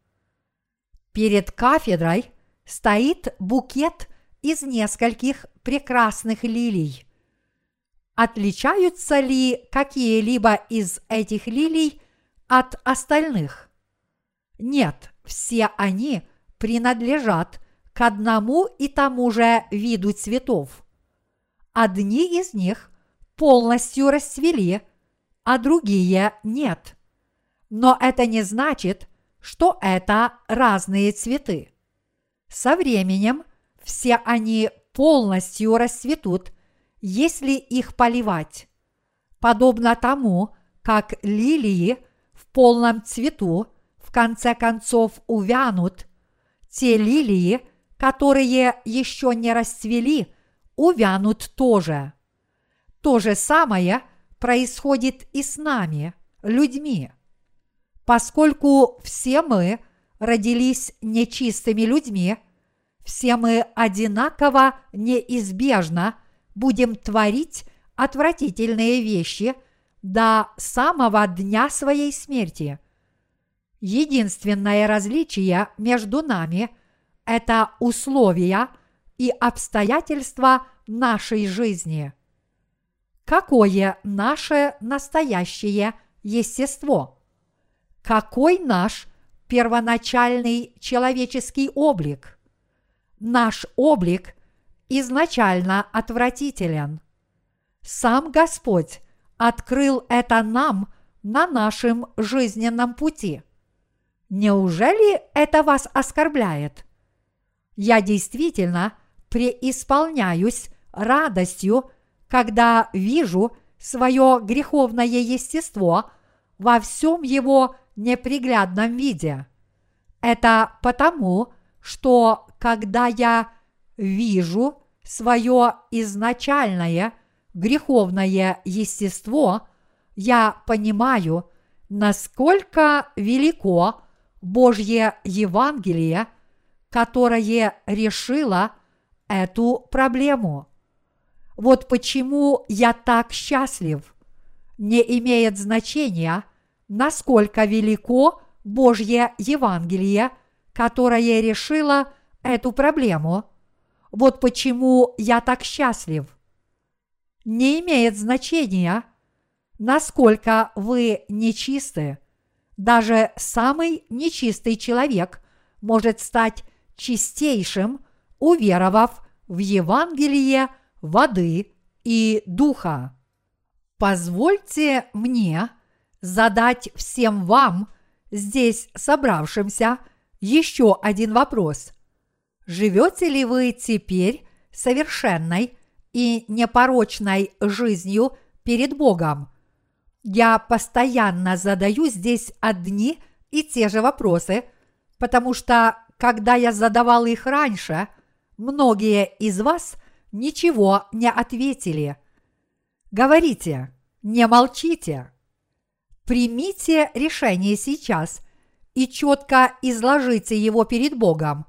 Перед кафедрой стоит букет из нескольких прекрасных лилий. Отличаются ли какие-либо из этих лилий от остальных? Нет, все они принадлежат к одному и тому же виду цветов. Одни из них полностью расцвели, а другие нет. Но это не значит, что это разные цветы. Со временем все они полностью расцветут, если их поливать. Подобно тому, как лилии в полном цвету в конце концов увянут, те лилии, которые еще не расцвели, увянут тоже. То же самое происходит и с нами, людьми. Поскольку все мы родились нечистыми людьми, все мы одинаково неизбежно будем творить отвратительные вещи до самого дня своей смерти. Единственное различие между нами – это условия и обстоятельства нашей жизни. Какое наше настоящее естество? Какой наш первоначальный человеческий облик? Наш облик изначально отвратителен. Сам Господь открыл это нам на нашем жизненном пути. Неужели это вас оскорбляет? Я действительно преисполняюсь радостью, когда вижу свое греховное естество во всем его неприглядном виде. Это потому, что когда я вижу свое изначальное греховное естество, я понимаю, насколько велико Божье Евангелие, которое решило эту проблему. Вот почему я так счастлив. Не имеет значения, насколько велико Божье Евангелие, которое решило эту проблему. Вот почему я так счастлив. Не имеет значения, насколько вы нечисты. Даже самый нечистый человек может стать чистейшим, уверовав в Евангелие воды и духа. Позвольте мне задать всем вам, здесь собравшимся, еще один вопрос. Живете ли вы теперь совершенной и непорочной жизнью перед Богом? Я постоянно задаю здесь одни и те же вопросы, потому что, когда я задавал их раньше, многие из вас ничего не ответили. Говорите, не молчите. Примите решение сейчас и четко изложите его перед Богом.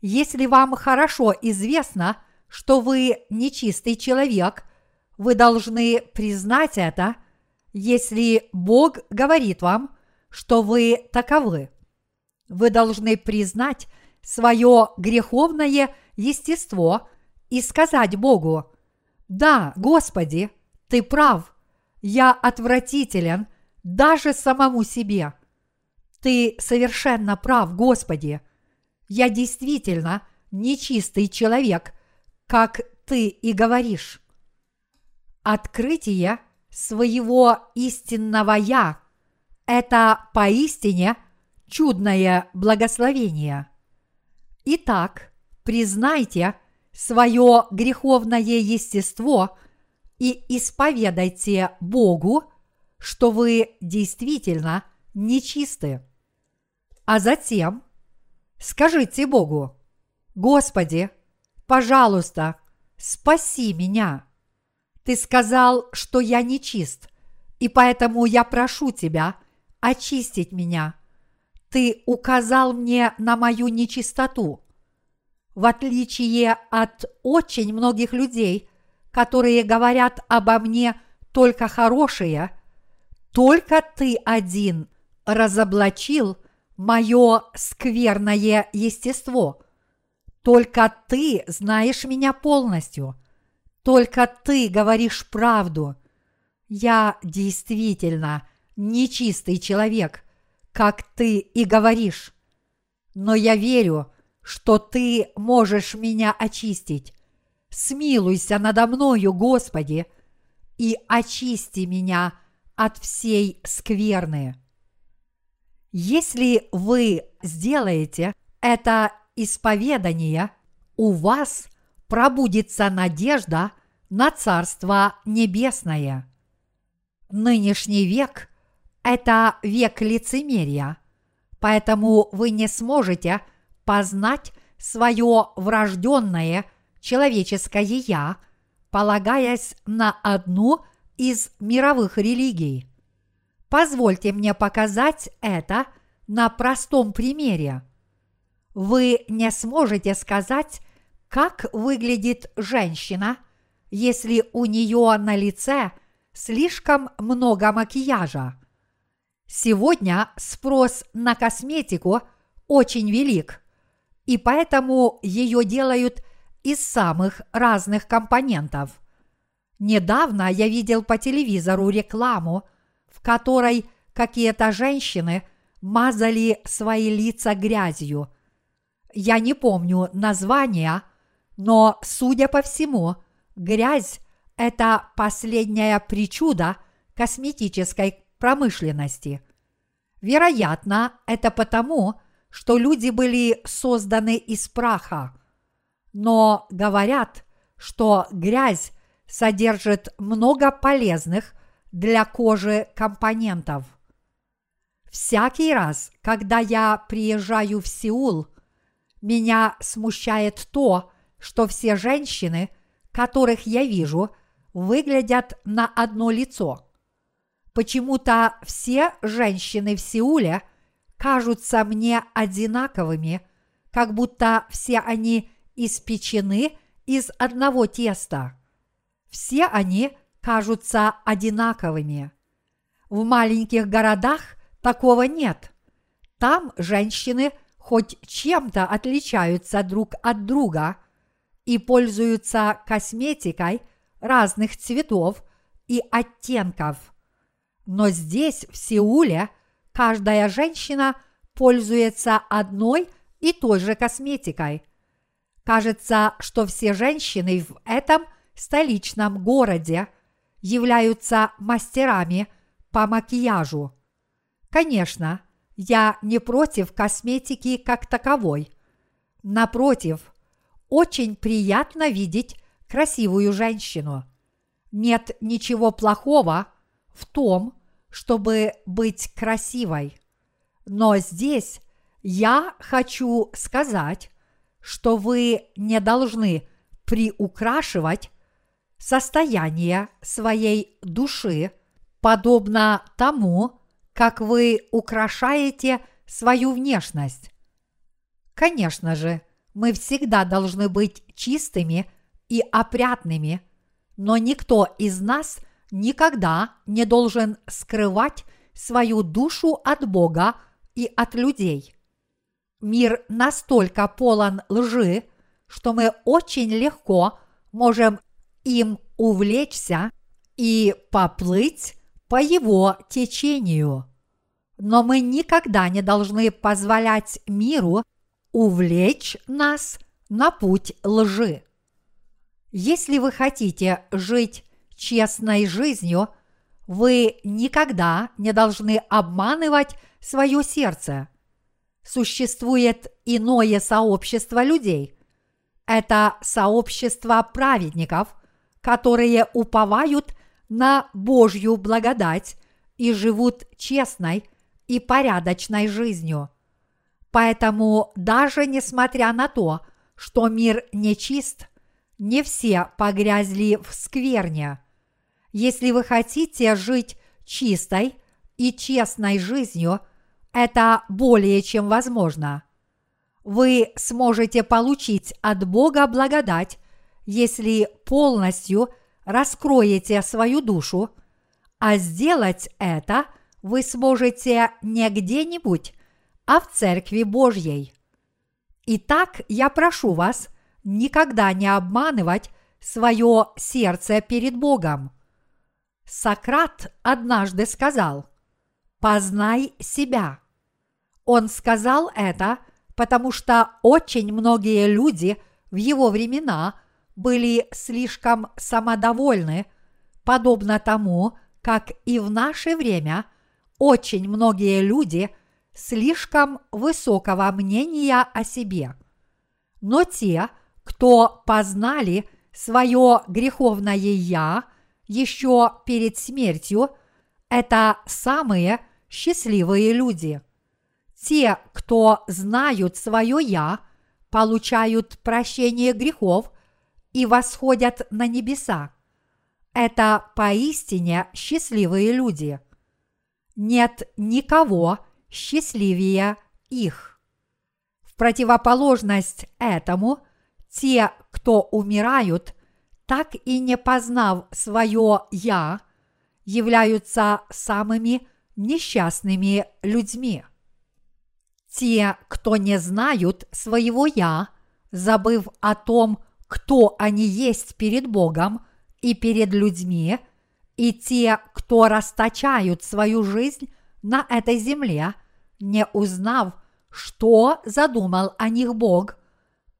Если вам хорошо известно, что вы нечистый человек, вы должны признать это, если Бог говорит вам, что вы таковы. Вы должны признать свое греховное естество и сказать Богу, «Да, Господи, Ты прав, я отвратителен даже самому себе. Ты совершенно прав, Господи. Я действительно нечистый человек, как Ты и говоришь». Открытие своего истинного «Я» – это поистине чудное благословение. Итак, признайте свое греховное естество и исповедайте Богу, что вы действительно нечисты. А затем скажите Богу, Господи, пожалуйста, спаси меня. Ты сказал, что я нечист, и поэтому я прошу Тебя очистить меня. Ты указал мне на мою нечистоту. В отличие от очень многих людей, которые говорят обо мне только хорошее, только Ты один разоблачил мое скверное естество. Только Ты знаешь меня полностью – только ты говоришь правду. Я действительно нечистый человек, как ты и говоришь. Но я верю, что ты можешь меня очистить. Смилуйся надо мною, Господи, и очисти меня от всей скверны. Если вы сделаете это исповедание, у вас пробудится надежда на Царство Небесное. Нынешний век – это век лицемерия, поэтому вы не сможете познать свое врожденное человеческое «я», полагаясь на одну из мировых религий. Позвольте мне показать это на простом примере. Вы не сможете сказать, как выглядит женщина – если у нее на лице слишком много макияжа. Сегодня спрос на косметику очень велик, и поэтому ее делают из самых разных компонентов. Недавно я видел по телевизору рекламу, в которой какие-то женщины мазали свои лица грязью. Я не помню названия, но, судя по всему, – Грязь – это последняя причуда косметической промышленности. Вероятно, это потому, что люди были созданы из праха. Но говорят, что грязь содержит много полезных для кожи компонентов. Всякий раз, когда я приезжаю в Сеул, меня смущает то, что все женщины – которых я вижу, выглядят на одно лицо. Почему-то все женщины в Сеуле кажутся мне одинаковыми, как будто все они испечены из одного теста. Все они кажутся одинаковыми. В маленьких городах такого нет. Там женщины хоть чем-то отличаются друг от друга – и пользуются косметикой разных цветов и оттенков. Но здесь, в Сеуле, каждая женщина пользуется одной и той же косметикой. Кажется, что все женщины в этом столичном городе являются мастерами по макияжу. Конечно, я не против косметики как таковой. Напротив, очень приятно видеть красивую женщину. Нет ничего плохого в том, чтобы быть красивой. Но здесь я хочу сказать, что вы не должны приукрашивать состояние своей души, подобно тому, как вы украшаете свою внешность. Конечно же, мы всегда должны быть чистыми и опрятными, но никто из нас никогда не должен скрывать свою душу от Бога и от людей. Мир настолько полон лжи, что мы очень легко можем им увлечься и поплыть по его течению. Но мы никогда не должны позволять миру увлечь нас на путь лжи. Если вы хотите жить честной жизнью, вы никогда не должны обманывать свое сердце. Существует иное сообщество людей. Это сообщество праведников, которые уповают на Божью благодать и живут честной и порядочной жизнью. Поэтому даже несмотря на то, что мир нечист, не все погрязли в скверне. Если вы хотите жить чистой и честной жизнью, это более чем возможно. Вы сможете получить от Бога благодать, если полностью раскроете свою душу, а сделать это вы сможете не где-нибудь, а в Церкви Божьей. Итак, я прошу вас никогда не обманывать свое сердце перед Богом. Сократ однажды сказал «Познай себя». Он сказал это, потому что очень многие люди в его времена были слишком самодовольны, подобно тому, как и в наше время очень многие люди слишком высокого мнения о себе. Но те, кто познали свое греховное «я» еще перед смертью, это самые счастливые люди. Те, кто знают свое «я», получают прощение грехов и восходят на небеса. Это поистине счастливые люди. Нет никого счастливее их. В противоположность этому, те, кто умирают, так и не познав свое «я», являются самыми несчастными людьми. Те, кто не знают своего «я», забыв о том, кто они есть перед Богом и перед людьми, и те, кто расточают свою жизнь на этой земле, не узнав, что задумал о них Бог,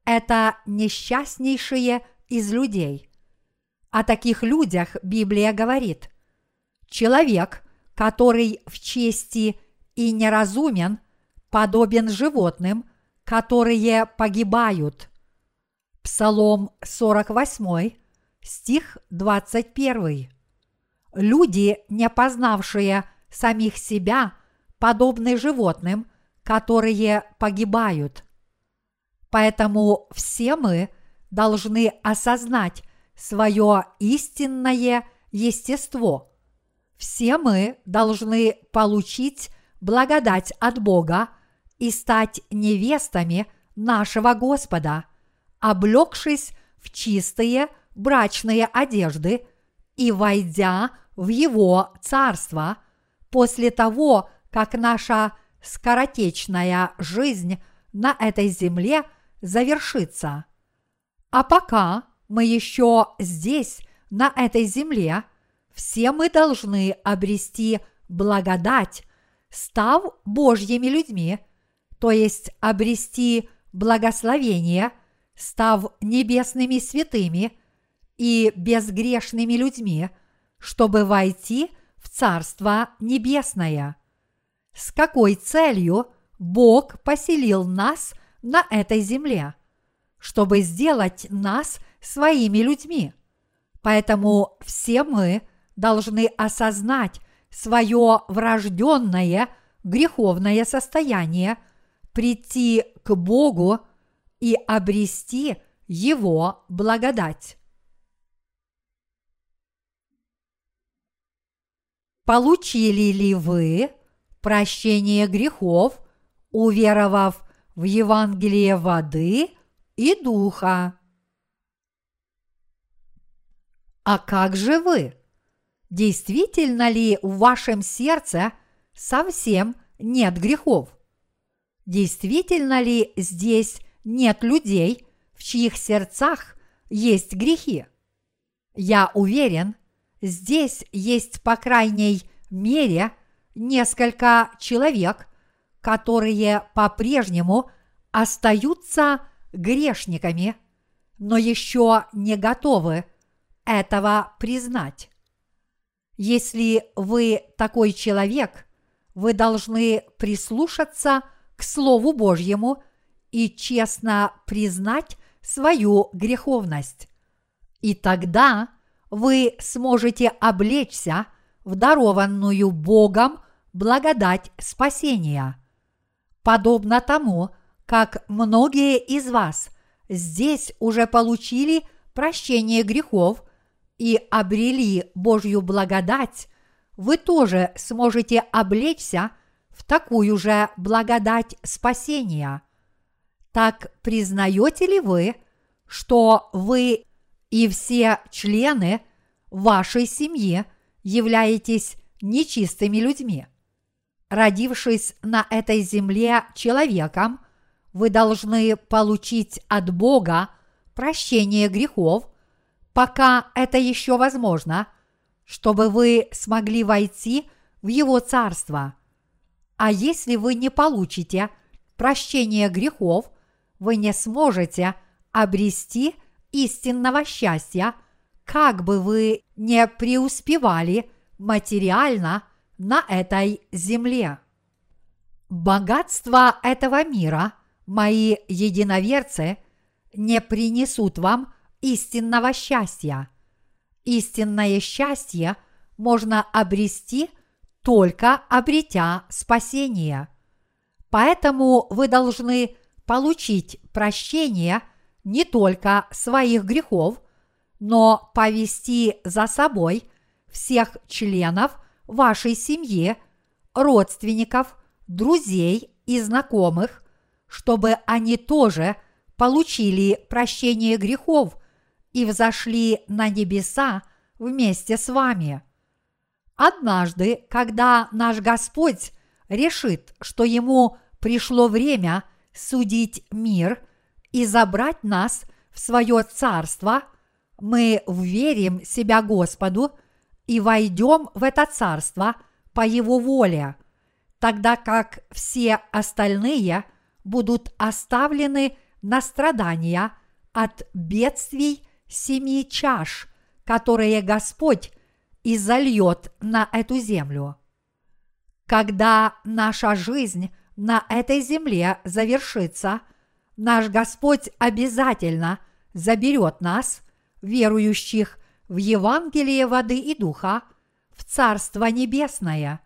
это несчастнейшие из людей. О таких людях Библия говорит, человек, который в чести и неразумен, подобен животным, которые погибают. Псалом 48, стих 21. Люди, не познавшие самих себя, подобны животным, которые погибают. Поэтому все мы должны осознать свое истинное естество. Все мы должны получить благодать от Бога и стать невестами нашего Господа, облегшись в чистые брачные одежды и войдя в Его Царство после того, как наша скоротечная жизнь на этой земле завершится. А пока мы еще здесь, на этой земле, все мы должны обрести благодать, став Божьими людьми, то есть обрести благословение, став небесными святыми и безгрешными людьми, чтобы войти в Царство Небесное. С какой целью Бог поселил нас на этой земле? Чтобы сделать нас своими людьми. Поэтому все мы должны осознать свое врожденное греховное состояние, прийти к Богу и обрести Его благодать. Получили ли вы прощение грехов, уверовав в Евангелие воды и духа? А как же вы? Действительно ли в вашем сердце совсем нет грехов? Действительно ли здесь нет людей, в чьих сердцах есть грехи? Я уверен, здесь есть по крайней мере несколько человек, которые по-прежнему остаются грешниками, но еще не готовы этого признать. Если вы такой человек, вы должны прислушаться к Слову Божьему и честно признать свою греховность. И тогда вы сможете облечься в дарованную Богом благодать спасения. Подобно тому, как многие из вас здесь уже получили прощение грехов и обрели Божью благодать, вы тоже сможете облечься в такую же благодать спасения. Так признаете ли вы, что вы и все члены вашей семьи являетесь нечистыми людьми? Родившись на этой земле человеком, вы должны получить от Бога прощение грехов, пока это еще возможно, чтобы вы смогли войти в Его Царство. А если вы не получите прощение грехов, вы не сможете обрести истинного счастья, как бы вы не преуспевали материально на этой земле. Богатство этого мира, мои единоверцы, не принесут вам истинного счастья. Истинное счастье можно обрести только обретя спасение. Поэтому вы должны получить прощение не только своих грехов, но повести за собой всех членов вашей семьи, родственников, друзей и знакомых, чтобы они тоже получили прощение грехов и взошли на небеса вместе с вами. Однажды, когда наш Господь решит, что ему пришло время судить мир и забрать нас в свое царство, мы вверим себя Господу и войдем в это царство по Его воле, тогда как все остальные будут оставлены на страдания от бедствий семи чаш, которые Господь изольет на эту землю. Когда наша жизнь на этой земле завершится, наш Господь обязательно заберет нас, верующих в Евангелие воды и духа, в Царство Небесное.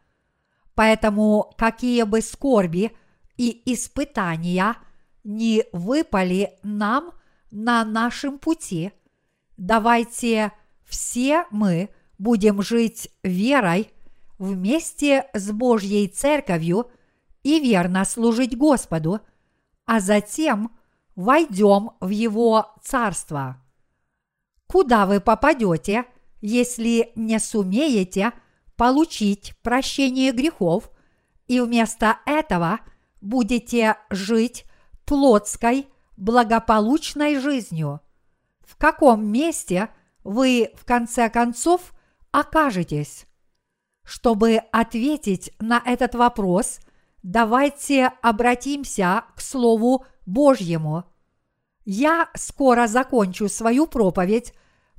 Поэтому какие бы скорби и испытания не выпали нам на нашем пути – давайте все мы будем жить верой вместе с Божьей Церковью и верно служить Господу, а затем войдем в Его Царство. Куда вы попадете, если не сумеете получить прощение грехов и вместо этого будете жить плотской, благополучной жизнью – в каком месте вы в конце концов окажетесь? Чтобы ответить на этот вопрос, давайте обратимся к Слову Божьему. Я скоро закончу свою проповедь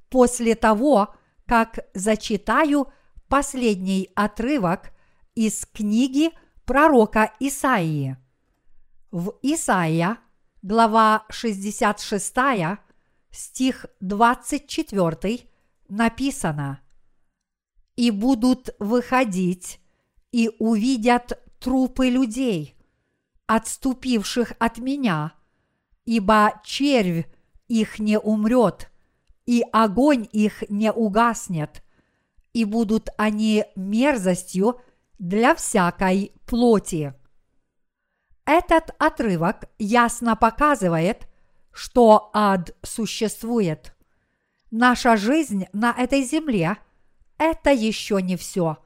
после того, как зачитаю последний отрывок из книги пророка Исаии. В Исаия, глава 66, стих 24 написано «И будут выходить и увидят трупы людей, отступивших от меня, ибо червь их не умрет, и огонь их не угаснет, и будут они мерзостью для всякой плоти». Этот отрывок ясно показывает – что ад существует. Наша жизнь на этой земле – это еще не все.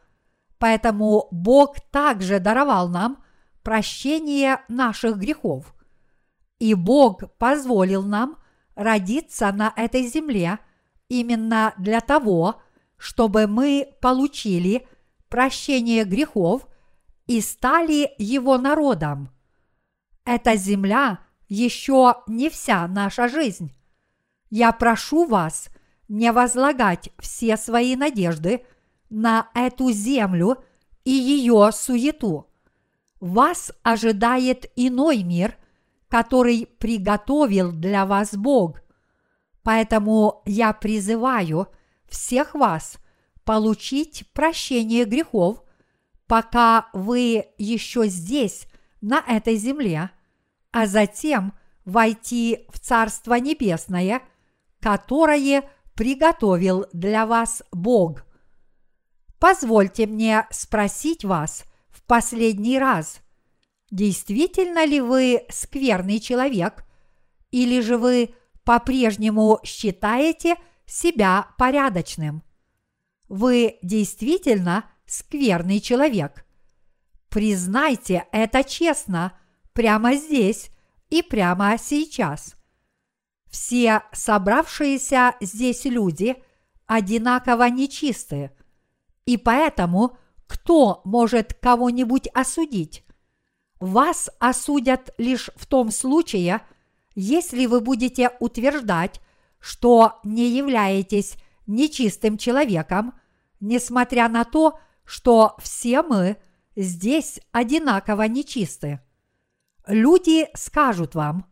Поэтому Бог также даровал нам прощение наших грехов. И Бог позволил нам родиться на этой земле именно для того, чтобы мы получили прощение грехов и стали его народом. Эта земля еще не вся наша жизнь. Я прошу вас не возлагать все свои надежды на эту землю и ее суету. Вас ожидает иной мир, который приготовил для вас Бог. Поэтому я призываю всех вас получить прощение грехов, пока вы еще здесь, на этой земле, а затем войти в Царство Небесное, которое приготовил для вас Бог. Позвольте мне спросить вас в последний раз, действительно ли вы скверный человек, или же вы по-прежнему считаете себя порядочным? Вы действительно скверный человек. Признайте это честно прямо здесь и прямо сейчас. Все собравшиеся здесь люди одинаково нечистые, и поэтому кто может кого-нибудь осудить? Вас осудят лишь в том случае, если вы будете утверждать, что не являетесь нечистым человеком, несмотря на то, что все мы здесь одинаково нечисты. Люди скажут вам,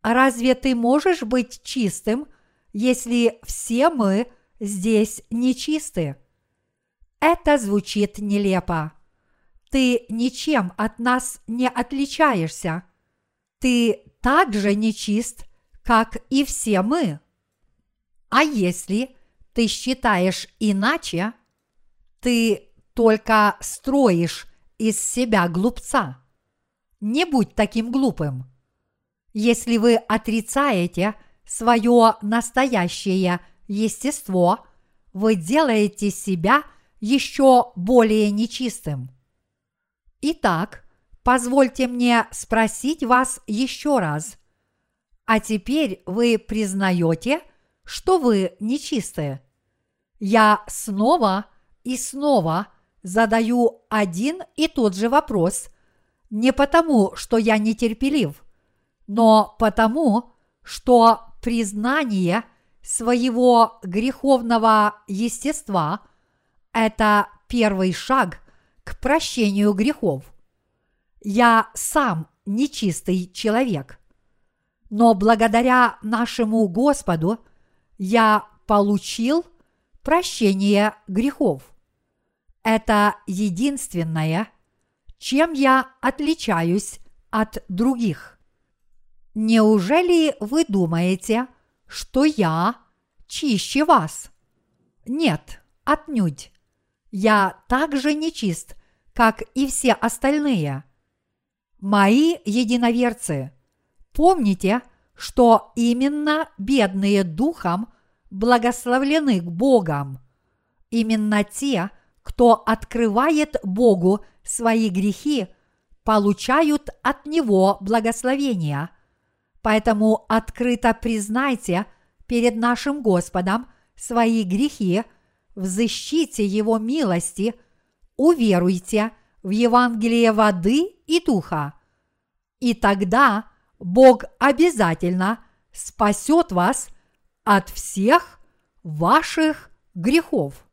разве ты можешь быть чистым, если все мы здесь нечисты? Это звучит нелепо. Ты ничем от нас не отличаешься. Ты так же нечист, как и все мы. А если ты считаешь иначе, ты только строишь из себя глупца. Не будь таким глупым. Если вы отрицаете свое настоящее естество, вы делаете себя еще более нечистым. Итак, позвольте мне спросить вас еще раз. А теперь вы признаете, что вы нечистые? Я снова и снова задаю один и тот же вопрос не потому, что я нетерпелив, но потому, что признание своего греховного естества – это первый шаг к прощению грехов. Я сам нечистый человек, но благодаря нашему Господу я получил прощение грехов. Это единственное, чем я отличаюсь от других. Неужели вы думаете, что я чище вас? Нет, отнюдь. Я так же нечист, как и все остальные. Мои единоверцы, помните, что именно бедные духом благословлены Богом. Именно те, кто открывает Богу свои грехи, получают от Него благословения. Поэтому открыто признайте перед нашим Господом свои грехи, взыщите Его милости, уверуйте в Евангелие воды и духа. И тогда Бог обязательно спасет вас от всех ваших грехов.